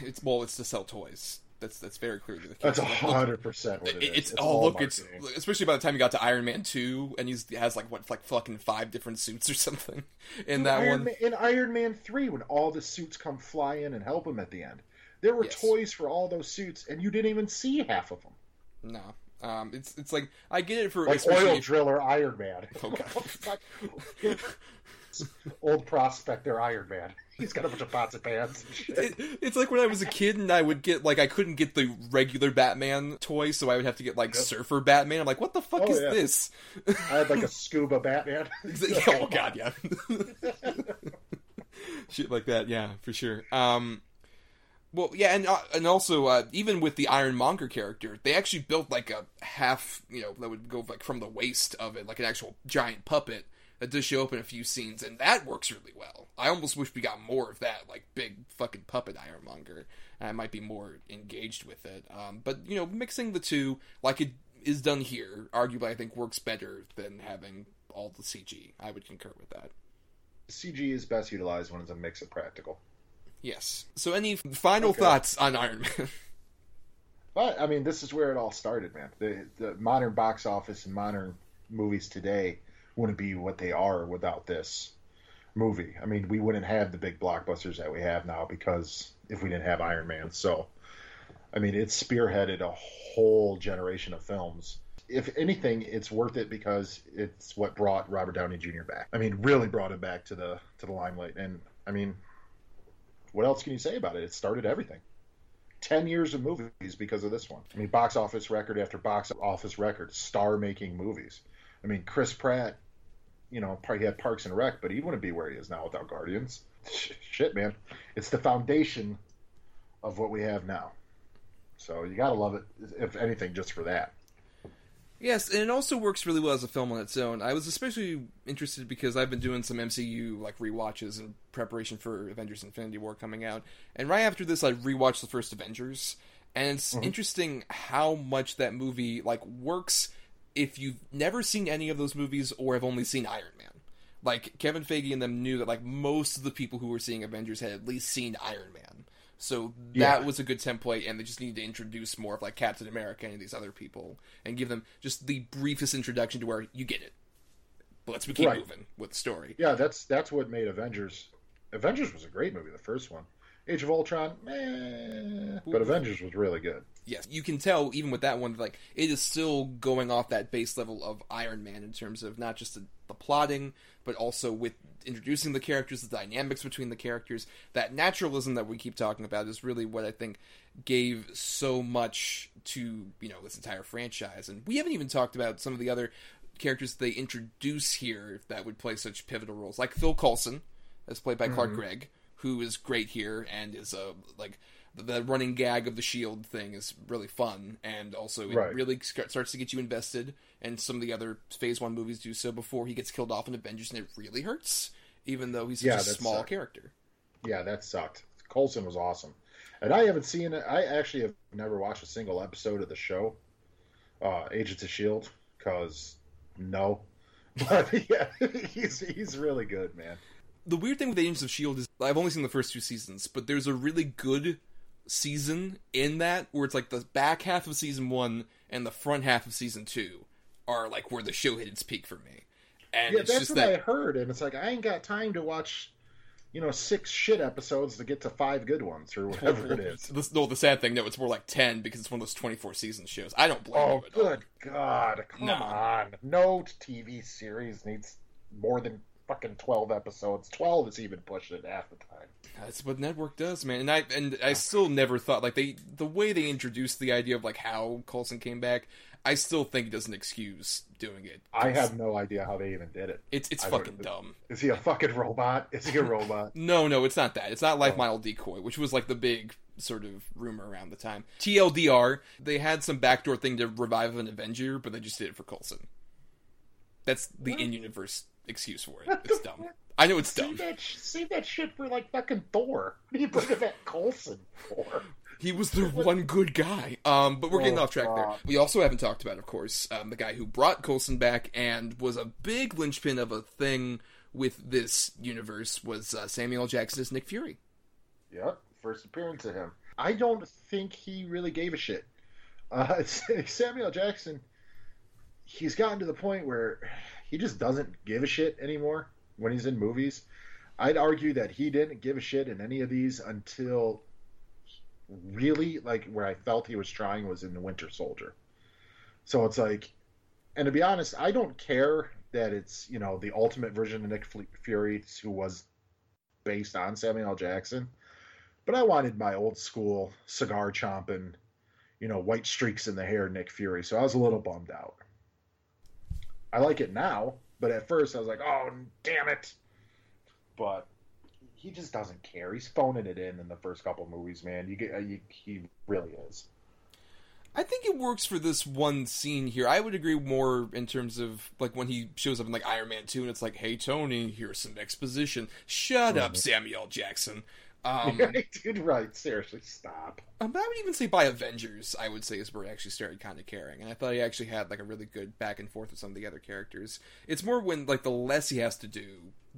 S1: It's well, it's to sell toys. That's that's very clearly the case.
S2: That's a hundred percent what it is.
S1: It- It's, oh
S2: all
S1: look, it's especially by the time you got to Iron Man two, and he has like what like fucking five different suits or something in that
S2: Iron
S1: one.
S2: Man, in Iron Man three, when all the suits come fly in and help him at the end, there were
S1: Yes.
S2: toys for all those suits, and you didn't even see half of them.
S1: No, um, it's it's like I get it for
S2: Like oil
S1: if-
S2: driller Iron Man.
S1: Oh.
S2: Old prospector Iron Man. He's got a bunch of pots and pans. And shit.
S1: it, it's like when I was a kid and I would get like I couldn't get the regular Batman toy, so I would have to get like
S2: Yep.
S1: Surfer Batman. I'm like, what the fuck
S2: Oh,
S1: is
S2: yeah.
S1: this?
S2: I had like a scuba Batman.
S1: oh god, yeah. Shit like that, yeah, for sure. Um, well, yeah, and uh, and also uh, even with the Ironmonger character, they actually built like a half, you know, that would go like from the waist of it, like an actual giant puppet that does show up in a few scenes, and that works really well. I almost wish we got more of that, like big fucking puppet Ironmonger. And I might be more engaged with it. Um, but you know, mixing the two, like it is done here, arguably I think works better than having all the CG. I would concur with that.
S2: CG is best utilized when it's a mix of practical.
S1: Yes. So, any final
S2: Okay.
S1: thoughts on Iron Man?
S2: But I mean, this is where it all started, man. The the modern box office and modern movies today wouldn't be what they are without this movie. I mean, we wouldn't have the big blockbusters that we have now because if we didn't have Iron Man. So, I mean, it spearheaded a whole generation of films. If anything, it's worth it because it's what brought Robert Downey Jr. back. I mean, really brought him back to the to the limelight. And I mean, what else can you say about it? It started everything. 10 years of movies because of this one. I mean, box office record after box office record, star making movies. I mean, Chris Pratt, you know, probably had Parks and Rec, but he wouldn't be where he is now without Guardians. Shit, man. It's the foundation of what we have now. So you got to love it, if anything, just for that.
S1: Yes, and it also works really well as a film on its own. I was especially interested because I've been doing some MCU like rewatches in preparation for Avengers: Infinity War coming out, and right after this, I rewatched the first Avengers, and it's mm-hmm. interesting how much that movie like works if you've never seen any of those movies or have only seen Iron Man. Like Kevin Feige and them knew that like most of the people who were seeing Avengers had at least seen Iron Man. So that yeah. was a good template, and they just needed to introduce more of like Captain America and these other people, and give them just the briefest introduction to where you get it. But let's keep right. moving with the story.
S2: Yeah, that's that's what made Avengers. Avengers was a great movie, the first one. Age of Ultron, eh, but Avengers was really good.
S1: Yes, you can tell even with that one, like it is still going off that base level of Iron Man in terms of not just the, the plotting, but also with introducing the characters, the dynamics between the characters, that naturalism that we keep talking about is really what I think gave so much to you know this entire franchise. And we haven't even talked about some of the other characters they introduce here that would play such pivotal roles, like Phil Coulson, as played by mm-hmm. Clark Gregg, who is great here and is a like the running gag of the shield thing is really fun and also it right. really starts to get you invested and some of the other phase one movies do so before he gets killed off in avengers and it really hurts even though he's such yeah, a small sucked. character.
S2: Yeah that sucked. Coulson was awesome. And i haven't seen it. I actually have never watched a single episode of the show uh agents of shield because no. But yeah he's he's really good man
S1: the weird thing with agents of shield is i've only seen the first two seasons but there's a really good season in that where it's like the back half of season one and the front half of season two are like where the show hit its peak for me.
S2: And yeah, that's what that... I heard, and it's like I ain't got time to watch, you know, six shit episodes to get to five good ones or whatever it is.
S1: No, the sad thing, no, it's more like ten because it's one of those twenty-four season shows. I don't blame
S2: oh. Oh, good all. God, come no. on! No TV series needs more than fucking twelve episodes. Twelve is even pushing it half the time.
S1: That's what network does, man. And I and I still never thought like they the way they introduced the idea of like how Coulson came back. I still think it doesn't excuse doing it.
S2: I have no idea how they even did it.
S1: It's it's I fucking dumb.
S2: Is he a fucking robot? Is he a robot?
S1: no, no, it's not that. It's not like oh. Model Decoy, which was like the big sort of rumor around the time. TLDR, they had some backdoor thing to revive an Avenger, but they just did it for Coulson. That's the in-universe excuse for it. It's dumb. I know it's
S2: dumb. Save that, save that shit for like fucking Thor. What are you bringing that Coulson for?
S1: He was the one good guy. Um, but we're getting oh, off track God. there. We also haven't talked about, of course, um, the guy who brought Coulson back and was a big linchpin of a thing with this universe was uh, Samuel Jackson's Nick Fury.
S2: Yep, first appearance of him. I don't think he really gave a shit. Uh, Samuel Jackson, he's gotten to the point where he just doesn't give a shit anymore when he's in movies. I'd argue that he didn't give a shit in any of these until really like where I felt he was trying was in the Winter Soldier. So it's like, and to be honest, I don't care that it's you know the ultimate version of Nick Fury who was based on Samuel L. Jackson, but I wanted my old school cigar chomping, you know, white streaks in the hair Nick Fury. So I was a little bummed out. I like it now, but at first I was like, oh damn it. But he just doesn't care. He's phoning it in in the first couple movies, man. You get uh, you, he really is.
S1: I think it works for this one scene here. I would agree more in terms of like when he shows up in like Iron Man 2 and it's like, "Hey Tony, here's some exposition." Shut mm-hmm. up, Samuel Jackson. Um,
S2: Dude, right? Seriously, stop.
S1: Um, but I would even say by Avengers, I would say is where I actually started kind of caring, and I thought he actually had like a really good back and forth with some of the other characters. It's more when like the less he has to do,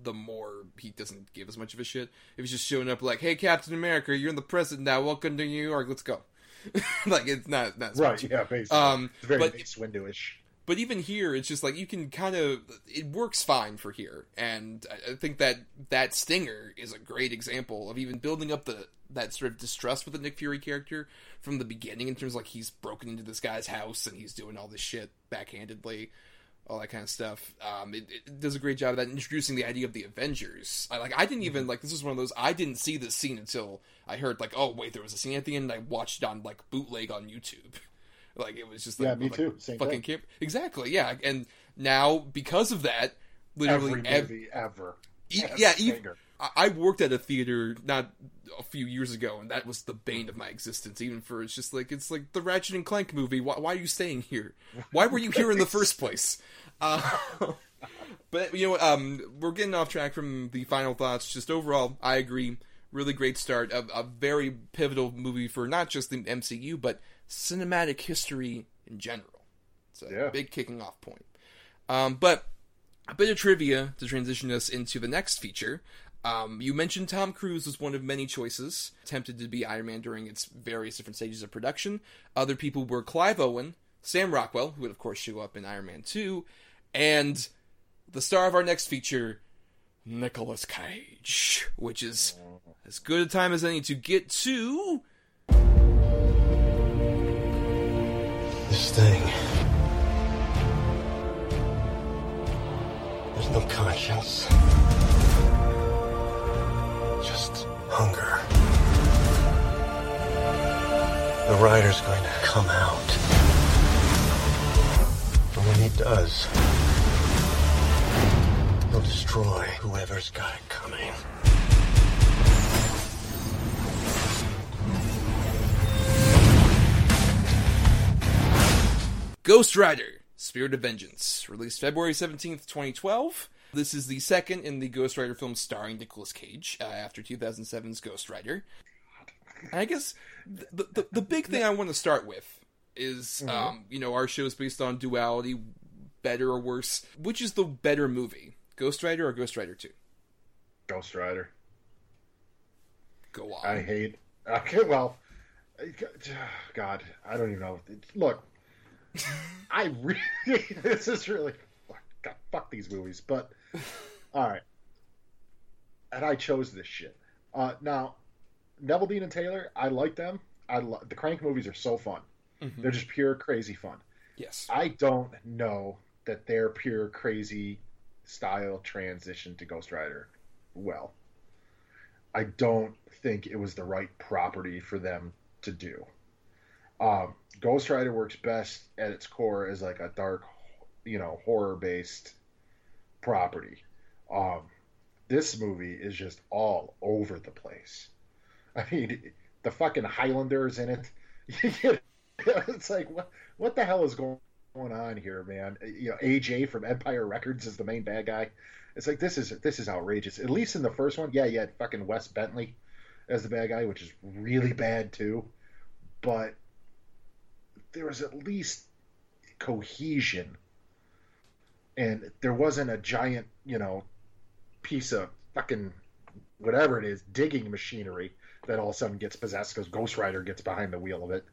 S1: the more he doesn't give as much of a shit. If he's just showing up like, "Hey, Captain America, you're in the present now. Welcome to New York. Let's go." like it's not not
S2: right. Much. Yeah, basically, um, it's very but, Mace Windu-ish.
S1: But even here, it's just like you can kind of it works fine for here, and I think that that stinger is a great example of even building up the that sort of distrust with the Nick Fury character from the beginning in terms of like he's broken into this guy's house and he's doing all this shit backhandedly, all that kind of stuff. Um, it, it does a great job of that introducing the idea of the Avengers. I like I didn't even like this is one of those I didn't see this scene until I heard like oh wait there was a scene at the end and I watched it on like bootleg on YouTube. Like it was just like,
S2: Yeah, me
S1: like,
S2: too. Same
S1: fucking
S2: thing.
S1: camp. Exactly, yeah. And now because of that, literally
S2: Every
S1: ev-
S2: ever.
S1: E- yeah, even. I I worked at a theater not a few years ago, and that was the bane of my existence. Even for it's just like it's like the Ratchet and Clank movie. Why, why are you staying here? Why were you here in the first place? Uh, but you know, um, we're getting off track from the final thoughts. Just overall, I agree. Really great start. A, a very pivotal movie for not just the MCU, but cinematic history in general. It's a
S2: Yeah.
S1: big kicking off point. Um, but a bit of trivia to transition us into the next feature. Um, you mentioned Tom Cruise was one of many choices attempted to be Iron Man during its various different stages of production. Other people were Clive Owen, Sam Rockwell, who would of course show up in Iron Man 2, and the star of our next feature, Nicolas Cage, which is as good a time as any to get to
S6: Thing. There's no conscience. Just hunger. The rider's going to come out. And when he does, he'll destroy whoever's got it coming.
S1: Ghost Rider Spirit of Vengeance, released February 17th, 2012. This is the second in the Ghost Rider film starring Nicolas Cage uh, after 2007's Ghost Rider. And I guess the, the, the big thing I want to start with is, um, you know, our show is based on duality, better or worse. Which is the better movie, Ghost Rider or Ghost Rider 2?
S2: Ghost Rider.
S1: Go on.
S2: I hate. Okay, well, God, I don't even know. Look, I really. This is really. God, fuck these movies, but all right. And I chose this shit. Uh, now, Neveldine and Taylor, I like them. I lo- the Crank movies are so fun. They're just pure crazy fun.
S1: yes.
S2: I don't know that their pure crazy style transition to Ghost Rider well. I don't think it was the right property for them to do. Um, Ghost Rider works best at its core as like a dark, you know, horror based property. Um, this movie is just all over the place. I mean, the fucking Highlanders in it. it's like what what the hell is going on here, man? You know, AJ from Empire Records is the main bad guy. It's like this is this is outrageous. At least in the first one, yeah, you had fucking Wes Bentley as the bad guy, which is really bad too. But there was at least cohesion, and there wasn't a giant, you know, piece of fucking whatever it is digging machinery that all of a sudden gets possessed because Ghost Rider gets behind the wheel of it.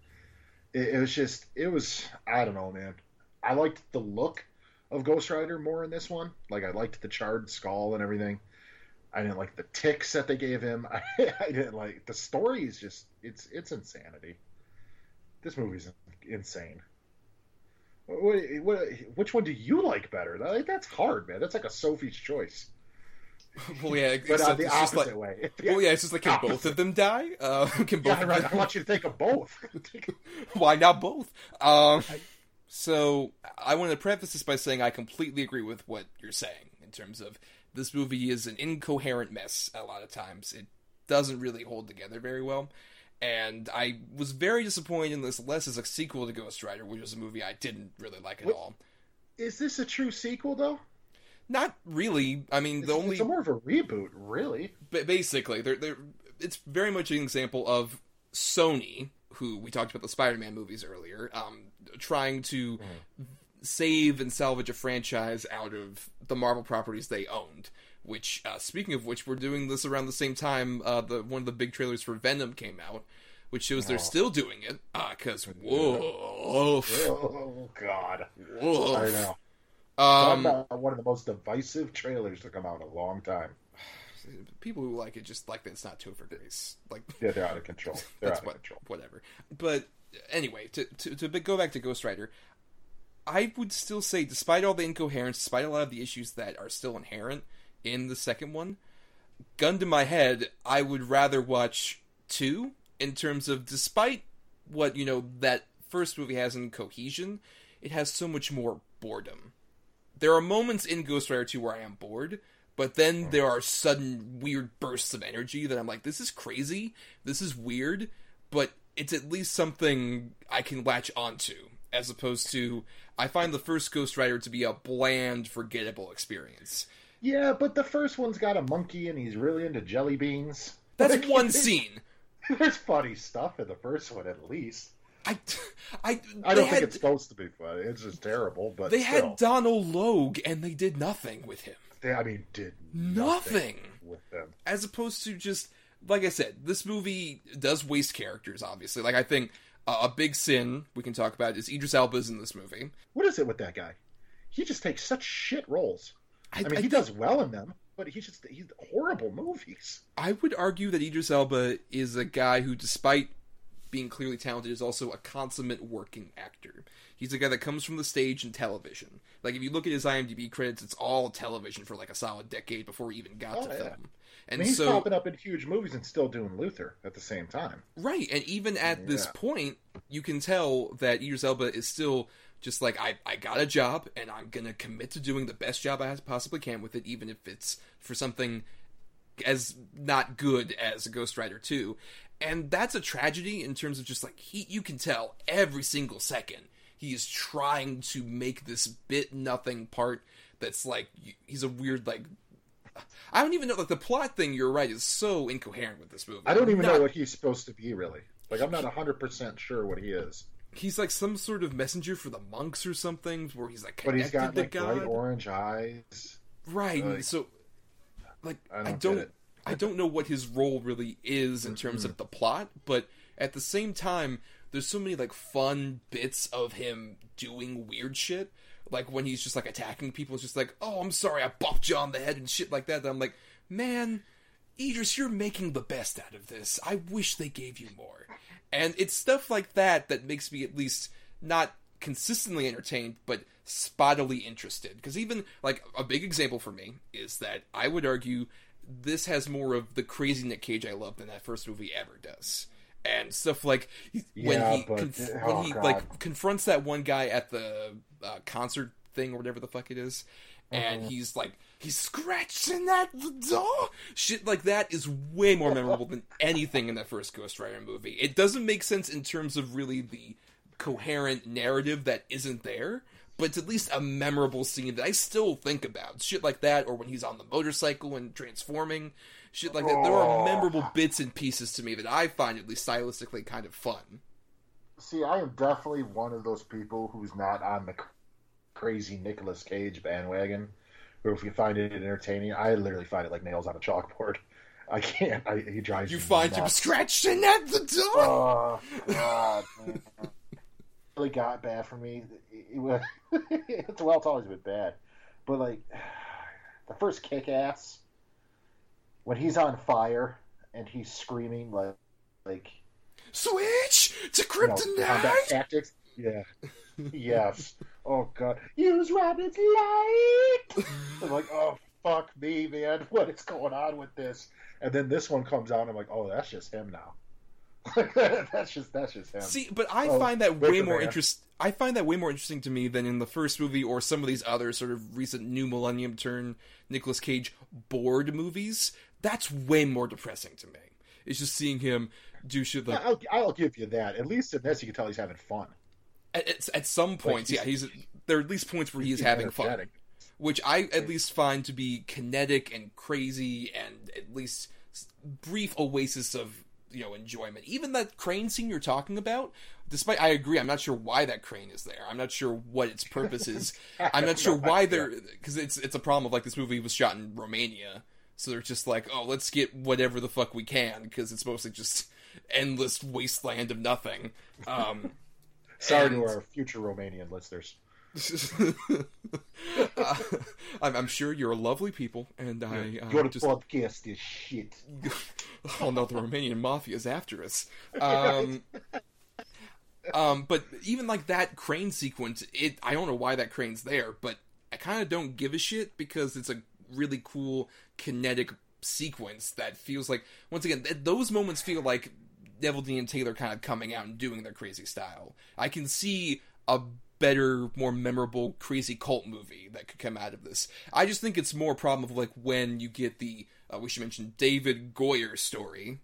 S2: it. It was just, it was, I don't know, man. I liked the look of Ghost Rider more in this one. Like I liked the charred skull and everything. I didn't like the ticks that they gave him. I, I didn't like the story. Is just it's it's insanity. This movie's insane. What, what, which one do you like better? That- That's hard, man. That's like a Sophie's choice.
S1: Well, yeah,
S2: But uh, the
S1: it's just
S2: opposite
S1: like,
S2: way.
S1: well, yeah, it's just like, can both of them die? Uh, can both
S2: Yeah, right.
S1: them
S2: I want you to think of both.
S1: Why not both? Um, so I want to preface this by saying I completely agree with what you're saying in terms of this movie is an incoherent mess a lot of times. It doesn't really hold together very well. And I was very disappointed in this less as a sequel to Ghost Rider, which was a movie I didn't really like at
S2: What-
S1: all.
S2: Is this a true sequel, though?
S1: Not really. I mean, the only
S2: it's more of a reboot, really.
S1: Ba- basically they're, they're it's very much an example of sony who we talked about the spider-man movies earlier um, trying to save and salvage a franchise out of the marvel properties they owned which uh, speaking of which we're doing this around the same time uh, the one of the big trailers for venom came out which shows they're
S2: Oh.
S1: still doing it. Ah, cause whoa,
S2: Oh God,
S1: whoa.
S2: I know.
S1: Um,
S2: one of the most divisive trailers to come out in a long time.
S1: people who like it just like that it's not Topher Grace. Like
S2: Yeah, they're out of control. They're
S1: that's
S2: out of
S1: what,
S2: control.
S1: whatever. But anyway, to, to to go back to Ghost Rider, I would still say, despite all the incoherence, despite a lot of the issues that are still inherent in the second one, gun to my head, I would rather watch two in terms of despite what you know that first movie has in cohesion, it has so much more boredom. There are moments in Ghost Rider 2 where I am bored, but then hmm. there are sudden weird bursts of energy that I'm like, this is crazy, this is weird, but it's at least something I can latch onto, as opposed to I find the first Ghost Rider to be a bland, forgettable experience.
S2: Yeah, but the first one's got a monkey and he's really into jelly beans.
S1: That's
S2: Like,
S1: one scene.
S2: There's funny stuff in the first one, at least.
S1: I, I,
S2: I don't think it's supposed to be funny. It's just terrible. But
S1: They
S2: still,
S1: had Donal Logue, and they did nothing with him.
S2: they, I mean, did
S1: Nothing.
S2: with them.
S1: as opposed to just like I said, this movie does waste characters. Obviously, like I think uh, a big sin we can talk about is Idris Elba's in this movie.
S2: What is it with that guy? He just takes such shit roles.
S1: I,
S2: I mean,
S1: I
S2: he does well in them, but he's just he's horrible movies.
S1: I would argue that Idris Elba is a guy who, despite being clearly talented, is also a consummate working actor. He's a guy that comes from the stage and television. Like if you look at his IMDb credits, it's all television for like a solid decade before he even got
S2: Oh,
S1: to
S2: yeah.
S1: film.
S2: I
S1: And
S2: mean, he's
S1: so
S2: popping up in huge movies and still doing Luther at the same time.
S1: Right, and even at this point, you can tell that Idris Elba is still just like I, I got a job and I'm gonna commit to doing the best job I possibly can with it, even if it's for something as not good as Ghost Rider 2. And that's a tragedy in terms of just like he you can tell every single second he is trying to make this bit nothing part that's like he's a weird like I don't even know like the plot thing you're right is so incoherent with this movie.
S2: I don't even
S1: Not-
S2: know what he's supposed to be really. Like I'm not hundred percent sure what he is.
S1: He's like some sort of messenger for the monks or something, where he's like connected But
S2: he's got
S1: to
S2: like
S1: God.
S2: bright orange eyes.
S1: right.
S2: like-
S1: so, like,
S2: I
S1: I
S2: don't
S1: don't. I don't know what his role really is in terms of the plot, but at the same time, there's so many like fun bits of him doing weird shit. Like when he's just like attacking people, it's just like, oh, I'm sorry, I bopped you on the head and shit like that. That I'm like, man, Idris, you're making the best out of this. I wish they gave you more. And it's stuff like that that makes me at least not consistently entertained, but spottily interested. Because even, like, a big example for me is that I would argue this has more of the crazy Nick Cage I love than that first movie ever does. And stuff like when
S2: Yeah,
S1: he
S2: but-
S1: conf-
S2: oh,
S1: when he
S2: God.
S1: like confronts that one guy at the uh, concert thing or whatever the fuck it is, and
S2: Mm-hmm.
S1: he's like he's scratching at the door. Shit like that is way more memorable than anything in that first Ghost Rider movie. It doesn't make sense in terms of really the coherent narrative that isn't there. But it's at least a memorable scene that I still think about. Shit like that, or when he's on the motorcycle and transforming. Shit like that. There are oh. memorable bits and pieces to me that I find at least stylistically kind of fun.
S2: See, I am definitely one of those people who's not on the crazy Nicolas Cage bandwagon. Or if you find it entertaining, I literally find it like nails on a chalkboard. I can't. I, he drives
S1: You find him scratching at the door.
S2: Oh God, man. really got bad for me. It, it, was- it's well, it's always been bad, but like the first kick ass when he's on fire and he's screaming like like
S1: Switch to
S2: you know,
S1: kryptonite.
S2: tactics. Yeah. yes. Oh God. Use Robin's light. I'm like, oh fuck me, man. What is going on with this? And then this one comes out, and I'm like, oh, that's just him now. that's just that's just him.
S1: See, but I
S2: Oh,
S1: find that way more interest. I find that way more interesting to me than in the first movie or some of these other sort of recent New Millennium turn Nicolas Cage bored movies. That's way more depressing to me. It's just seeing him do shit like
S2: I'll, I'll give you that. At least in this, you can tell he's having fun.
S1: At, at, at some points,
S2: he's-
S1: yeah, he's there are at least points where he's
S2: He's
S1: having fun. which I at least find to be kinetic and crazy, and at least brief oasis of you know enjoyment. Even that crane scene you're talking about, despite I agree, I'm not sure why that crane is there. I'm not sure what its purpose is. I'm not sure why they're because it's it's a problem of like this movie was shot in Romania, so they're just like, oh, let's get whatever the fuck we can because it's mostly just endless wasteland of nothing. Um,
S2: Sorry
S1: and-
S2: to our future Romanian listeners.
S1: uh, I'm, I'm sure you're lovely people, and I uh,
S2: Your
S1: just
S2: podcast is shit.
S1: oh no, the Romanian mafia is after us. Um, um, but even like that crane sequence, it I don't know why that crane's there, but I kind of don't give a shit because it's a really cool kinetic sequence that feels like once again th- those moments feel like Neveldine and Taylor kind of coming out and doing their crazy style. I can see a better, more memorable, crazy cult movie that could come out of this. I just think it's more a problem of like when you get the uh, we should mention David Goyer story,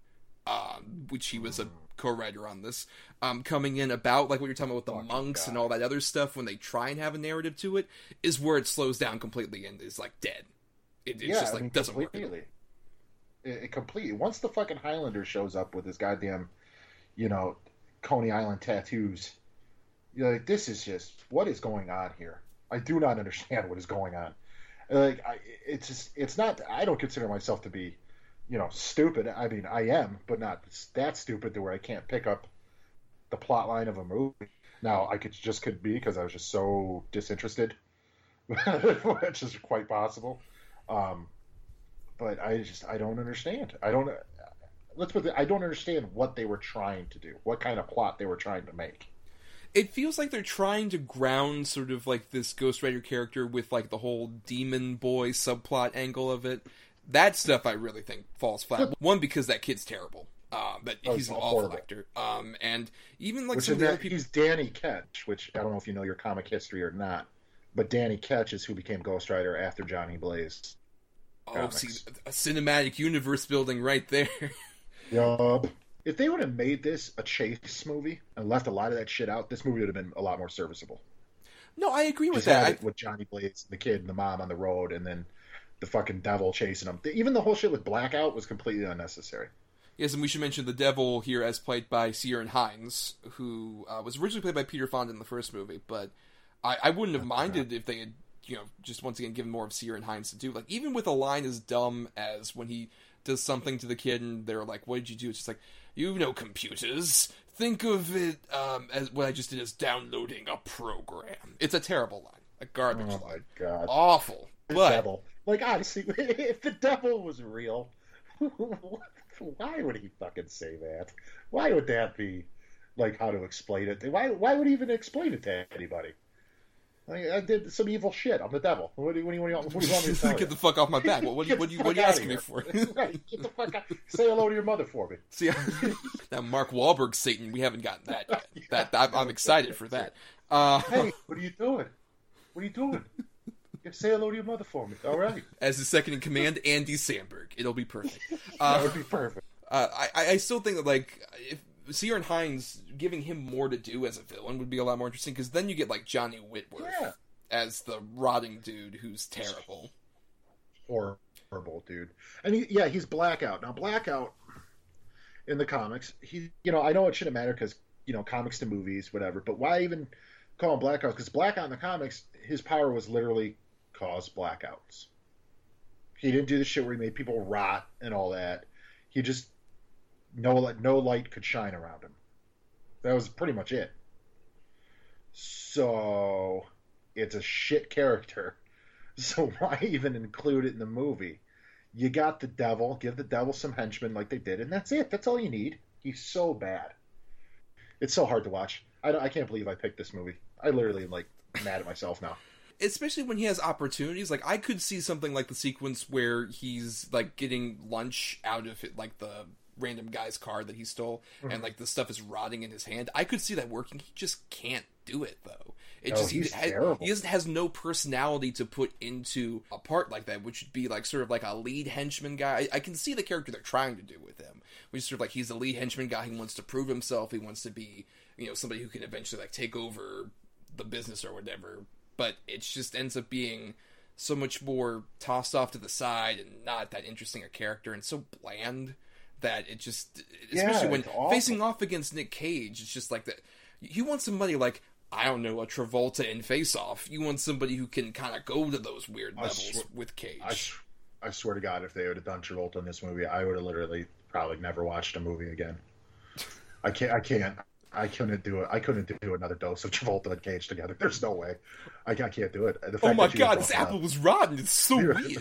S1: um, which he was a co-writer on this, um, coming in about like what you're talking about with the monks and all that other stuff. When they try and have a narrative to it, is where it slows down completely and is like dead. It, it's
S2: yeah,
S1: just
S2: I
S1: like
S2: mean,
S1: doesn't work.
S2: completely. It, it completely. Once the fucking Highlander shows up with his goddamn, you know, Coney Island tattoos, you're like, this is just what is going on here. I do not understand what is going on. Like, I, it's just, it's not. I don't consider myself to be, you know, stupid. I mean, I am, but not that stupid to where I can't pick up the plot line of a movie. Now, I could just could be because I was just so disinterested, which is quite possible. Um, but I just I don't understand. I don't. Let's put. It, I don't understand what they were trying to do. What kind of plot they were trying to make.
S1: it feels like they're trying to ground sort of like this Ghost Rider character with like the whole demon boy subplot angle of it. That stuff I really think falls flat. One because that kid's terrible. Uh, but
S2: Oh,
S1: he's an awful
S2: horrible.
S1: actor. Um, and even like
S2: Which
S1: some of the other people.
S2: he's Danny Ketch, which I don't know if you know your comic history or not, but Danny Ketch is who became Ghost Rider after Johnny Blaze.
S1: Oh,
S2: comics.
S1: see, a cinematic universe building right there.
S2: Yup. If they would have made this a chase movie and left a lot of that shit out, this movie would have been a lot more serviceable.
S1: no, I agree with
S2: Just
S1: that. I,
S2: with Johnny Blaze, the kid, and the mom on the road, and then the fucking devil chasing them. Even the whole shit with Blackout was completely unnecessary.
S1: Yes, and we should mention the devil here as played by Ciaran Hinds, who uh, was originally played by Peter Fonda in the first movie, but I, I wouldn't have minded if they had, you know, just once again given more of Ciaran Hinds to do. Like, even with a line as dumb as when he does something to the kid and they're like, what did you do? It's just like, you know computers. Think of it um, as what I just did as downloading a program. It's a terrible line. A garbage
S2: Oh
S1: line.
S2: god.
S1: Awful.
S2: The
S1: But
S2: devil. Like honestly, if the devil was real, why would he fucking say that? Why would that be like how to explain it? Why why would he even explain it to anybody? I did some evil shit. I'm the devil. What do you, what do you, what do you, what do you want me to tell
S1: get
S2: you?
S1: the fuck off my back. What, what, do you-
S2: Get
S1: what, you, what are you asking me for?
S2: right, get the fuck out. Say hello to your mother for me.
S1: See, now Mark Wahlberg Satan, we haven't gotten that yet. That I'm, I'm excited for that. Uh,
S2: Hey, what are you doing? What are you doing? Say hello to your mother for me. All right.
S1: as the second in command, Andy Samberg. It'll be perfect.
S2: That
S1: Uh,
S2: would be perfect.
S1: uh, I, I still think that like if Ciaran Hinds giving him more to do as a villain would be a lot more interesting because then you get like Johnny Whitworth
S2: Yeah.
S1: as the rotting dude who's terrible.
S2: horrible, dude. And he, yeah, he's Blackout. Now, Blackout in the comics, he, you know, I know it shouldn't matter because you know, comics to movies, whatever. But why even call him Blackout? Because Blackout in the comics, his power was literally cause blackouts. He didn't do the shit where he made people rot and all that. He just no no light could shine around him. That was pretty much it. So it's a shit character. So why even include it in the movie? You got the devil, give the devil some henchmen like they did, and that's it. That's all you need. He's so bad. It's so hard to watch. I, I can't believe I picked this movie. I literally am like mad at myself now.
S1: especially when he has opportunities like i could see something like the sequence where he's like getting lunch out of it like the random guy's car that he stole
S2: Mm-hmm.
S1: and like the stuff is rotting in his hand i could see that working. He just can't do it though. It
S2: No,
S1: just
S2: he's
S1: he, has, he just has no personality to put into a part like that which would be like sort of like a lead henchman guy. I, I can see the character they're trying to do with him which is sort of like he's the lead henchman guy. He wants to prove himself. He wants to be you know somebody who can eventually like take over the business or whatever. But it just ends up being so much more tossed off to the side and not that interesting a character and so bland that it just especially
S2: Yeah,
S1: when
S2: awful.
S1: facing off against Nick Cage it's just like that you want somebody like I don't know a Travolta in Face Off you want somebody who can kind of go to those weird
S2: I
S1: levels
S2: swear-
S1: with Cage
S2: I swear to God, if they would have done Travolta in this movie, I would have literally probably never watched a movie again. I can't. I can't. I couldn't do it. I couldn't do another dose of Travolta and Cage together. There's no way. I, I can't do it. The
S1: Oh my god, this apple was rotten. It's so weird.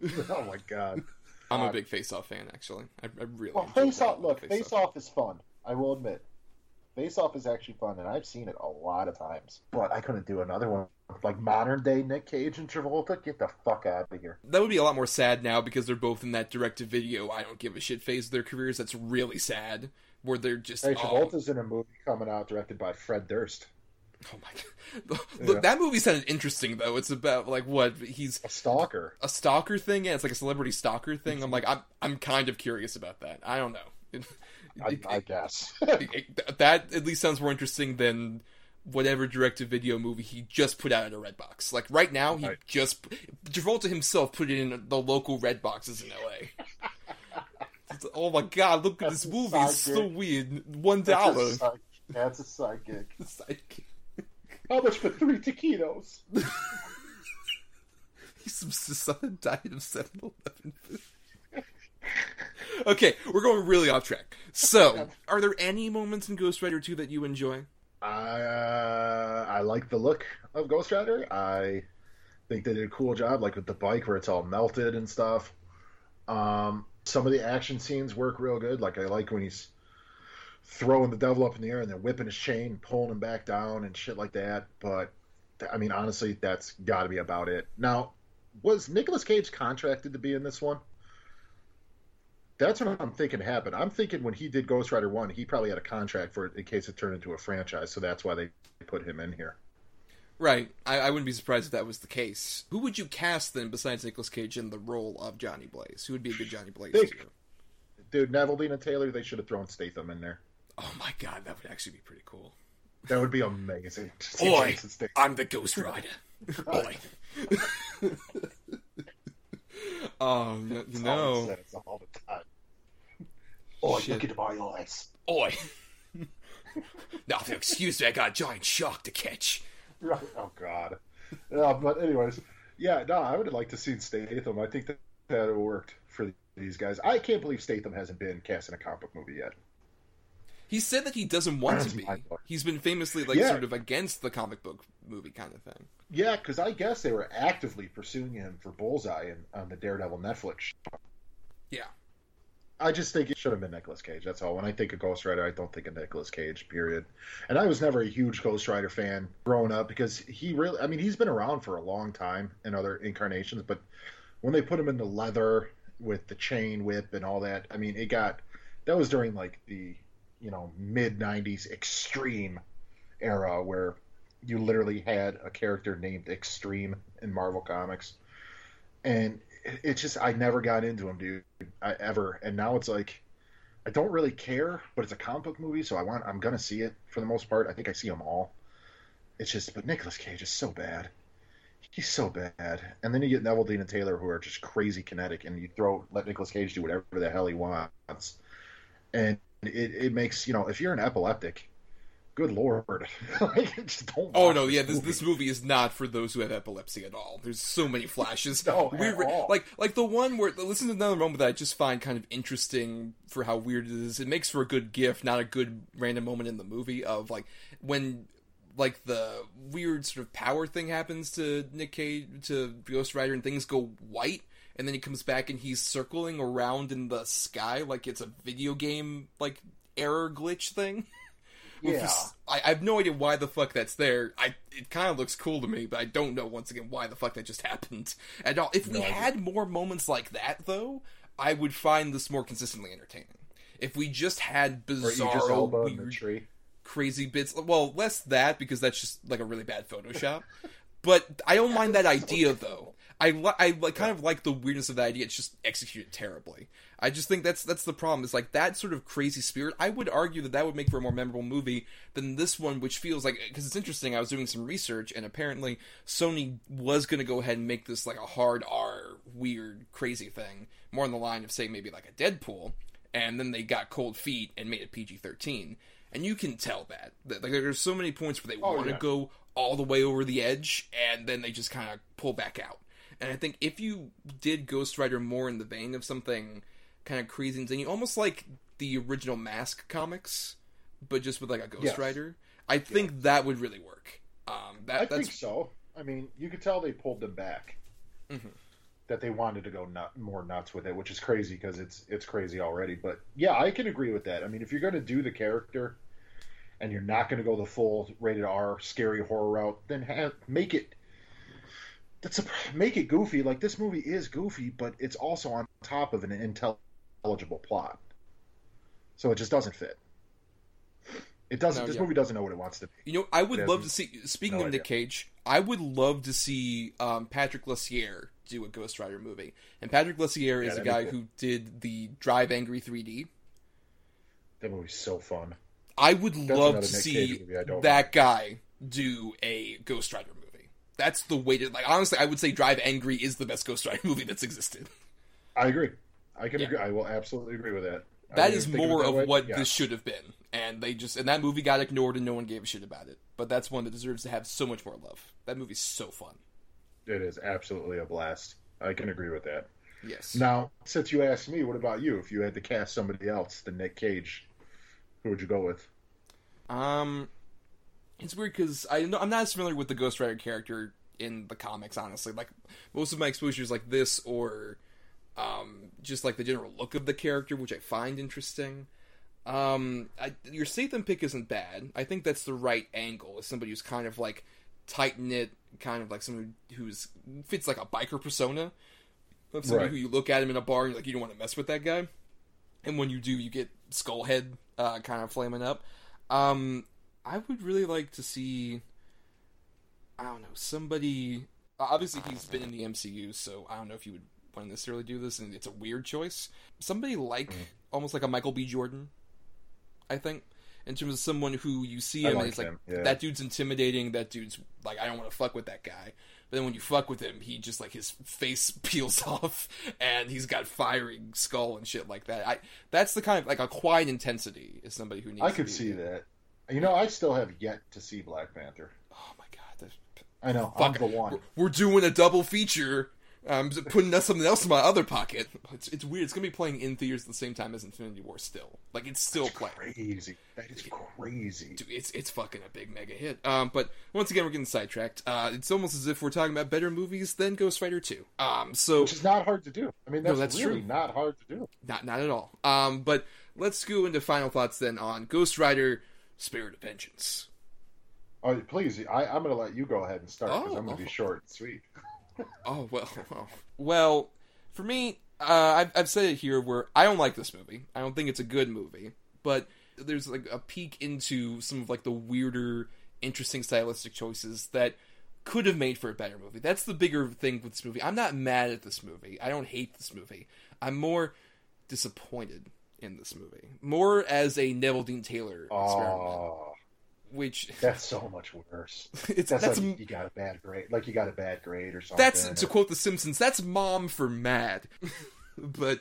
S2: oh my god.
S1: I'm a uh, big Face Off fan, actually. I, I really.
S7: Well, Face Off. Look, Face Off is fun. I will admit, Face Off is actually fun, and I've seen it a lot of times.
S2: But I couldn't do another one like modern day Nick Cage and Travolta. Get the fuck out of here.
S1: That would be a lot more sad now because they're both in that direct to video. I don't give a shit phase of their careers. That's really sad. Where they're just
S2: Hey,
S1: oh,
S2: Travolta's in a movie coming out directed by Fred Durst.
S1: Oh my god. Look,
S2: Yeah.
S1: that movie sounded interesting though. It's about like what he's
S2: A stalker.
S1: a stalker thing. Yeah, it's like a celebrity stalker thing. I'm like I'm I'm kind of curious about that. I don't know.
S7: I, I guess.
S1: that at least sounds more interesting than whatever direct-to-video movie he just put out at a red box. Like right now, he
S2: Right.
S1: just Travolta himself put it in the local red boxes in LA. Oh my god! Look at this
S7: a
S1: movie; it's so weird. One
S7: That's a
S1: dollar.
S7: That's side gig.
S1: It's like-
S2: How much for three taquitos?
S1: He's some son diet of 7-Eleven food. okay, we're going really off track. So, are there any moments in Ghost Rider 2 that you enjoy?
S2: I uh, I like the look of Ghost Rider. I think they did a cool job, like with the bike where it's all melted and stuff. Um, some of the action scenes work real good. Like I like when he's throwing the devil up in the air and then whipping his chain, pulling him back down, and shit like that. But I mean, honestly, that's got to be about it. Now, was Nicolas Cage contracted to be in this one? That's what I'm thinking happened. I'm thinking when he did Ghost Rider 1, he probably had a contract for it in case it turned into a franchise, so that's why they put him in here.
S1: Right. I, I wouldn't be surprised if that was the case. Who would you cast then besides Nicolas Cage in the role of Johnny Blaze? Who would be a good Johnny Blaze you?
S2: Dude, Neveldine and Taylor, they should have thrown Statham in there.
S1: Oh my god, that would actually be pretty cool.
S2: That would be amazing.
S1: Oi, I'm the Ghost Rider. Oi. um, you
S2: That's all he
S1: know,
S2: says all the time. Oh,
S1: Shit.
S2: look into my eyes.
S1: oi. now, if you excuse me, I got a giant shark to catch.
S2: Right. Oh God. Yeah, but anyways, yeah, no, I would like to see Statham. I think that that worked for these guys. I can't believe Statham hasn't been cast in a comic book movie yet.
S1: He said that he doesn't want to be. He's been famously like
S2: Yeah.
S1: sort of against the comic book movie kind of thing.
S2: Yeah, because I guess they were actively pursuing him for Bullseye and on the Daredevil Netflix. show.
S1: Yeah.
S2: I just think it should have been Nicolas Cage. That's all. When I think of Ghost Rider, I don't think of Nicolas Cage. Period. And I was never a huge Ghost Rider fan growing up because he really. I mean, he's been around for a long time in other incarnations, but when they put him in the leather with the chain whip and all that, I mean, it got. That was during like the, you know, mid '90s extreme era where you literally had a character named Extreme in Marvel Comics, and it's just I never got into him, dude, I, ever. And now it's like I don't really care, but it's a comic book movie, so I want I'm gonna see it for the most part. I think I see them all. It's just, but Nicolas Cage is so bad. He's so bad. And then you get Neveldine and Taylor who are just crazy kinetic, and you throw let Nicolas Cage do whatever the hell he wants, and it, it makes you know if you're an epileptic, good lord, like, just don't.
S1: Oh no, yeah,
S2: movie.
S1: this this movie is not for those who have epilepsy at all. There's so many flashes.
S2: No, all.
S1: like like the one where listen to another moment that I just find kind of interesting for how weird it is. It makes for a good gif, not a good random moment in the movie of like when like the weird sort of power thing happens to Nick Cage to Ghost Rider and things go white and then he comes back and he's circling around in the sky like it's a video game like error glitch thing.
S2: Yeah.
S1: this- I, I have no idea why the fuck that's there. I it kind of looks cool to me, but I don't know once again why the fuck that just happened at all. If we
S2: No idea.
S1: had more moments like that, though, I would find this more consistently entertaining. If we just had bizarre,
S2: Elba in the
S1: weird, crazy bits, well, less that because that's just like a really bad Photoshop. but I don't mind that idea though. I li- I like kind of like the weirdness of that idea. It's just executed terribly. I just think that's that's the problem. Is like that sort of crazy spirit. I would argue that that would make for a more memorable movie than this one, which feels like because it's interesting. I was doing some research, and apparently Sony was going to go ahead and make this like a hard R, weird, crazy thing, more in the line of say maybe like a Deadpool, and then they got cold feet and made it PG thirteen. And you can tell that. that like there's so many points where they
S2: Oh,
S1: want to
S2: yeah.
S1: go all the way over the edge, and then they just kind of pull back out. And I think if you did Ghost Rider more in the vein of something kind of crazy and zany, almost like the original Mask comics, but just with like a Ghost
S2: Yes.
S1: Rider. I think that would really work. Um, that
S2: I
S1: that's
S2: think so. I mean, you could tell they pulled them back.
S1: Mm-hmm.
S2: That they wanted to go nut, more nuts with it, which is crazy because it's it's crazy already. But yeah, I can agree with that. I mean, if you're going to do the character and you're not going to go the full rated R scary horror route, then have, make it. That's a, make it goofy. Like this movie is goofy, but it's also on top of an intelligible plot, so it just doesn't fit. It doesn't.
S1: No,
S2: this
S1: yeah.
S2: movie doesn't know what it wants to be.
S1: You know, I would
S2: Yeah,
S1: love to see. Speaking
S2: no
S1: of Nick. Cage, I would love to see um, Patrick Lussier do a Ghost Rider movie. And Patrick Lussier is a guy
S2: cool.
S1: who did the Drive Angry 3D.
S2: That movie's so fun.
S1: I would
S2: That's
S1: love to see that guy do a Ghost Rider movie. That's the way to like. Honestly, I would say Drive Angry is the best Ghost Rider movie that's existed.
S2: I agree. I can
S1: Yeah.
S2: agree. I will absolutely agree with that.
S1: That is more of
S2: that
S1: what
S2: Yeah.
S1: this should have been, and they just and that movie got ignored and no one gave a shit about it. But that's one that deserves to have so much more love. That movie's so fun.
S2: It is absolutely a blast. I can agree with that.
S1: Yes.
S2: Now, since you asked me, what about you? If you had to cast somebody else than Nick Cage, who would you go with?
S1: Um, it's weird because I I'm not as familiar with the Ghost Rider character in the comics. Honestly, like most of my exposure is like this or um, just like the general look of the character, which I find interesting. Um, I, your Statham pick isn't bad. I think that's the right angle. As somebody who's kind of like tight knit, kind of like someone who's fits like a biker persona of somebody
S2: Right.
S1: who you look at him in a bar and you're like you don't want to mess with that guy. And when you do, you get Skullhead uh, kind of flaming up. Um, I would really like to see. I don't know somebody. Obviously, he's been in the MCU, so I don't know if you would want to necessarily do this, and it's a weird choice. Somebody like
S2: Mm-hmm.
S1: almost like a Michael B. Jordan, I think, in terms of someone who you see him and
S2: like
S1: it's like
S2: yeah.
S1: that dude's intimidating. That dude's like I don't want to fuck with that guy. But then when you fuck with him, he just like his face peels off, and he's got firing skull and shit like that. I that's the kind of like a quiet intensity is somebody who needs.
S2: I could see that. You know, I still have yet to see Black Panther.
S1: Oh my god, that's-
S2: I know.
S1: Fuck,
S2: I'm the one.
S1: We're, doing a double feature. Um, putting something else in my other pocket. It's, it's weird. It's gonna be playing in theaters at the same time as Infinity War. Still, like it's still playing.
S2: Crazy. That is crazy.
S1: Dude, it's it's fucking a big mega hit. Um, but once again, we're getting sidetracked. Uh, it's almost as if we're talking about better movies than Ghost Rider Two. Um, so
S2: Which is not hard to do. I mean,
S1: No,
S2: that's,
S1: that's
S2: really
S1: true.
S2: not hard to do.
S1: not not at all. Um, but let's go into final thoughts then on Ghost Rider: Spirit of Vengeance.
S2: Oh, please, I, I'm going to let you go ahead and start because
S1: Oh,
S2: I'm going to
S1: oh.
S2: be short and sweet.
S1: Oh well, well, well. For me, uh, I've, I've said it here where I don't like this movie. I don't think it's a good movie, but there's like a peek into some of like the weirder, interesting stylistic choices that could have made for a better movie. That's the bigger thing with this movie. I'm not mad at this movie. I don't hate this movie. I'm more disappointed in this movie, more as a Neveldine Taylor experiment,
S2: Oh,
S1: which
S2: that's so much worse.
S1: it's
S2: That's,
S1: that's
S2: like you got a bad grade. Like you got a bad grade or something.
S1: That's to quote The Simpsons. That's mom for mad, but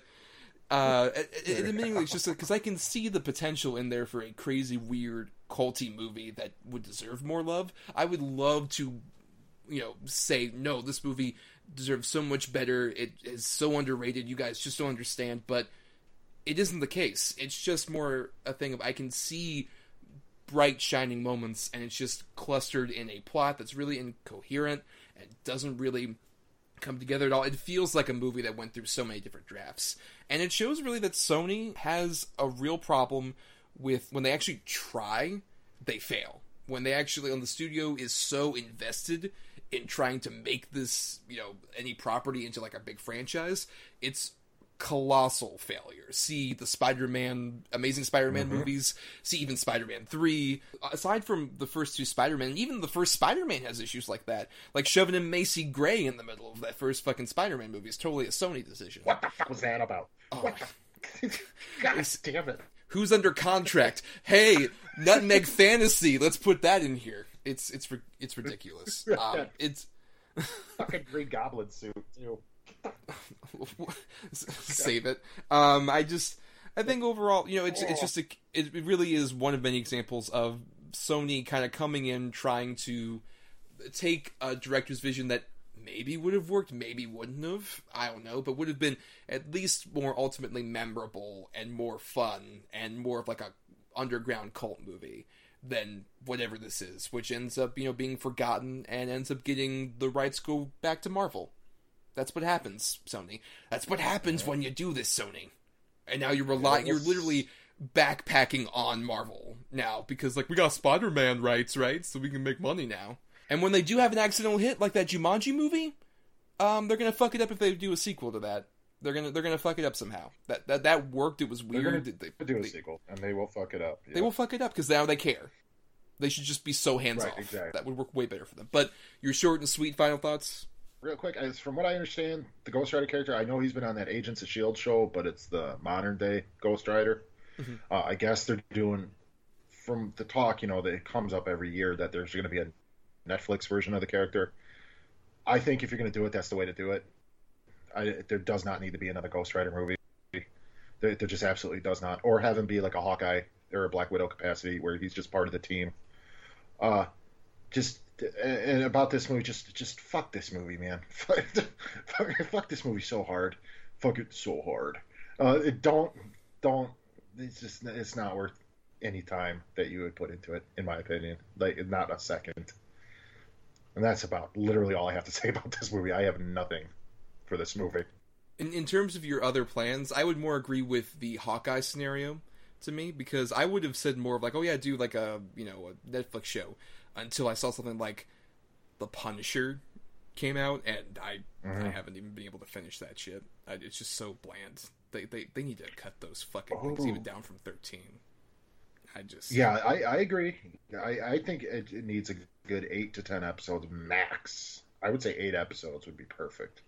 S1: uh, it- it- admittingly, it's just because I can see the potential in there for a crazy, weird, culty movie that would deserve more love. I would love to, you know, say no, this movie deserves so much better. It is so underrated. You guys just don't understand, but it isn't the case. It's just more a thing of I can see bright shining moments and it's just clustered in a plot that's really incoherent and doesn't really come together at all. It feels like a movie that went through so many different drafts. And it shows really that Sony has a real problem with when they actually try, they fail. When they actually on the studio is so invested in trying to make this, you know, any property into like a big franchise, it's colossal failure. See the Spider-Man, Amazing Spider-Man movies. See even Spider-Man Three. Aside from the first two Spider-Man, even the first Spider-Man has issues like that. Like shoving in Macy Gray in the middle of that first fucking Spider-Man movie is totally a Sony decision.
S2: What the fuck was that about?
S1: Oh.
S2: What the... God damn it!
S1: Who's under contract? Hey, Nutmeg Phantasy. Let's put that in here. It's it's it's ridiculous. Um, it's
S2: Fucking Green Goblin suit too.
S1: save it. Um, I just, I think overall, you know, it's it's just a, it really is one of many examples of Sony kind of coming in trying to take a director's vision that maybe would have worked, maybe wouldn't have. I don't know, but would have been at least more ultimately memorable and more fun and more of like a underground cult movie than whatever this is, which ends up, you know, being forgotten and ends up getting the rights go back to Marvel. That's what happens, Sony. That's what happens when you do this, Sony. And now you're relying, you're literally backpacking on Marvel now because, like, we got Spider Man rights, right? So we can make money now. And when they do have an accidental hit, like that Jumanji movie, um, they're gonna fuck it up if they do a sequel to that. They're gonna they're gonna fuck it up somehow. That that that worked. It was weird.
S2: They're
S1: They,
S2: do a
S1: they-
S2: sequel, and they will fuck it up.
S1: they will fuck it up because now they care. They should just be so hands
S2: Right,
S1: off.
S2: exactly.
S1: That would work way better for them. But your short and sweet final thoughts.
S2: Real quick, as from what I understand, the Ghost Rider character, I know he's been on that Agents of Shield show, but it's the modern day Ghost Rider. Uh, I guess they're doing, from the talk, you know, that it comes up every year that there's going to be a Netflix version of the character. I think if you're going to do it, that's the way to do it. I, there does not need to be another Ghost Rider movie. There, there just absolutely does not. Or have him be like a Hawkeye or a Black Widow capacity where he's just part of the team. Uh, just and about this movie, just just fuck this movie, man. fuck, fuck this movie so hard. Fuck it so hard. Uh, it don't don't. It's just it's not worth any time that you would put into it, in my opinion. Like not a second. And that's about literally all I have to say about this movie. I have nothing for this movie.
S1: In in terms of your other plans, I would more agree with the Hawkeye scenario to me because I would have said more of like, oh yeah, do like a you know a Netflix show until I saw something like The Punisher came out, and I I haven't even been able to finish that shit. I, it's just so bland. They, they they need to cut those fucking things
S2: Oh.
S1: even down from thirteen. I just
S2: Yeah, I, I agree. I, I think it, it needs a good eight to ten episodes max. I would say eight episodes would be perfect.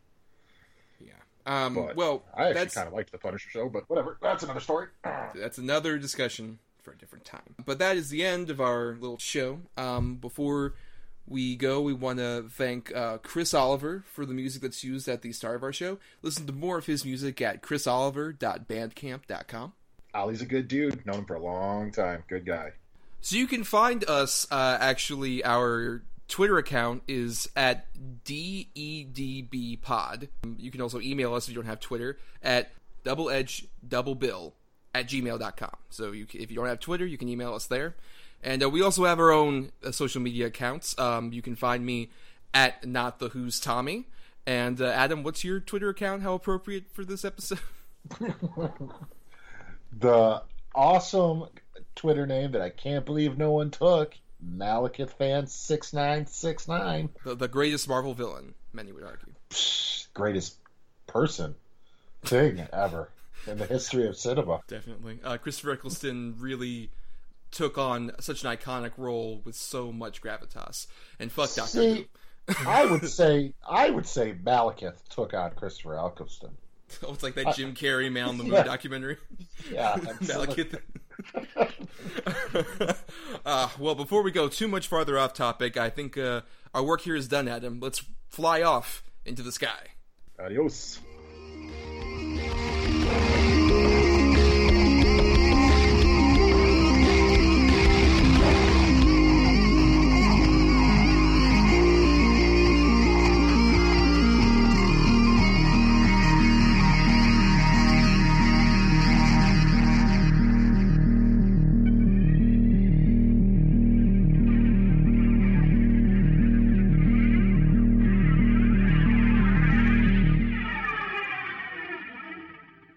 S1: yeah. Um,
S2: But
S1: well,
S2: I actually kind of liked the Punisher show, but whatever. That's another story.
S1: that's another discussion for a different time. But that is the end of our little show. Um, before we go, we want to thank uh, Chris Oliver for the music that's used at the start of our show. Listen to more of his music at chrisoliver.bandcamp.com.
S2: Ollie's a good dude. Known him for a long time. Good guy.
S1: So you can find us. Uh, actually, our Twitter account is at dedbpod. You can also email us if you don't have Twitter at doubleedgedoublebill at gmail.com. So you, if you don't have Twitter, you can email us there. And uh, we also have our own uh, social media accounts. Um, you can find me at not the who's Tommy. And uh, Adam, what's your Twitter account? How appropriate for this episode?
S7: The awesome Twitter name that I can't believe no one took, Malekith fan six nine six nine.
S1: the, the greatest Marvel villain, many would argue.
S7: Greatest person thing ever in the history of cinema.
S1: Definitely. Uh, Christopher Eccleston really took on such an iconic role with so much gravitas. And fuck Doctor
S7: See, I would say I would say Malekith took on Christopher Eccleston.
S1: Oh, it's like that Jim Carrey Man on the Moon
S7: Yeah.
S1: documentary.
S7: Yeah.
S1: Malekith. uh, well, before we go too much farther off topic, I think uh, our work here is done, Adam. Let's fly off into the sky.
S2: Adios.